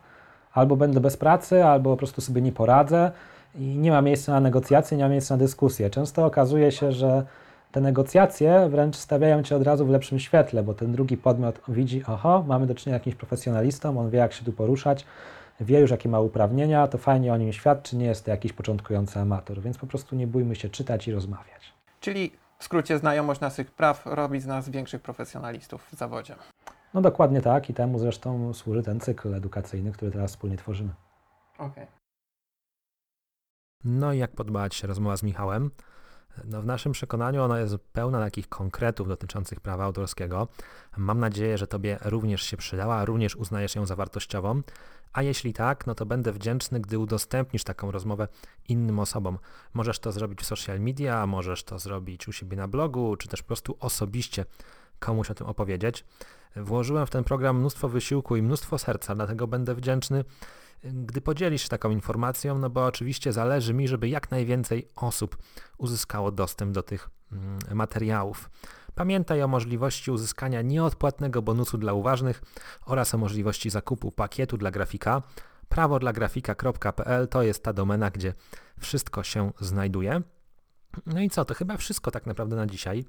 albo będę bez pracy, albo po prostu sobie nie poradzę i nie ma miejsca na negocjacje, nie ma miejsca na dyskusję. Często okazuje się, że te negocjacje wręcz stawiają cię od razu w lepszym świetle, bo ten drugi podmiot widzi, oho, mamy do czynienia z jakimś profesjonalistą, on wie, jak się tu poruszać, wie już, jakie ma uprawnienia, to fajnie o nim świadczy, nie jest to jakiś początkujący amator, więc po prostu nie bójmy się czytać i rozmawiać. Czyli w skrócie znajomość naszych praw robi z nas większych profesjonalistów w zawodzie. No dokładnie tak i temu zresztą służy ten cykl edukacyjny, który teraz wspólnie tworzymy. Okej. Okay. No i jak podobała Ci się rozmowa z Michałem? No w naszym przekonaniu ona jest pełna takich konkretów dotyczących prawa autorskiego. Mam nadzieję, że Tobie również się przydała, również uznajesz ją za wartościową. A jeśli tak, no to będę wdzięczny, gdy udostępnisz taką rozmowę innym osobom. Możesz to zrobić w social media, możesz to zrobić u siebie na blogu, czy też po prostu osobiście komuś o tym opowiedzieć. Włożyłem w ten program mnóstwo wysiłku i mnóstwo serca, dlatego będę wdzięczny, gdy podzielisz się taką informacją, no bo oczywiście zależy mi, żeby jak najwięcej osób uzyskało dostęp do tych mm, materiałów. Pamiętaj o możliwości uzyskania nieodpłatnego bonusu dla uważnych oraz o możliwości zakupu pakietu dla grafika. Prawo dla grafika.pl to jest ta domena, gdzie wszystko się znajduje. No i co, to chyba wszystko tak naprawdę na dzisiaj.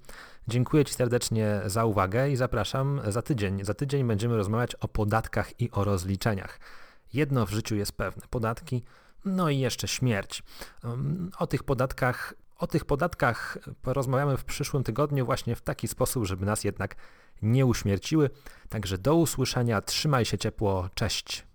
Dziękuję Ci serdecznie za uwagę i zapraszam za tydzień. Za tydzień będziemy rozmawiać o podatkach i o rozliczeniach. Jedno w życiu jest pewne: podatki, no i jeszcze śmierć. O tych podatkach o tych podatkach porozmawiamy w przyszłym tygodniu właśnie w taki sposób, żeby nas jednak nie uśmierciły. Także do usłyszenia, trzymaj się ciepło, cześć.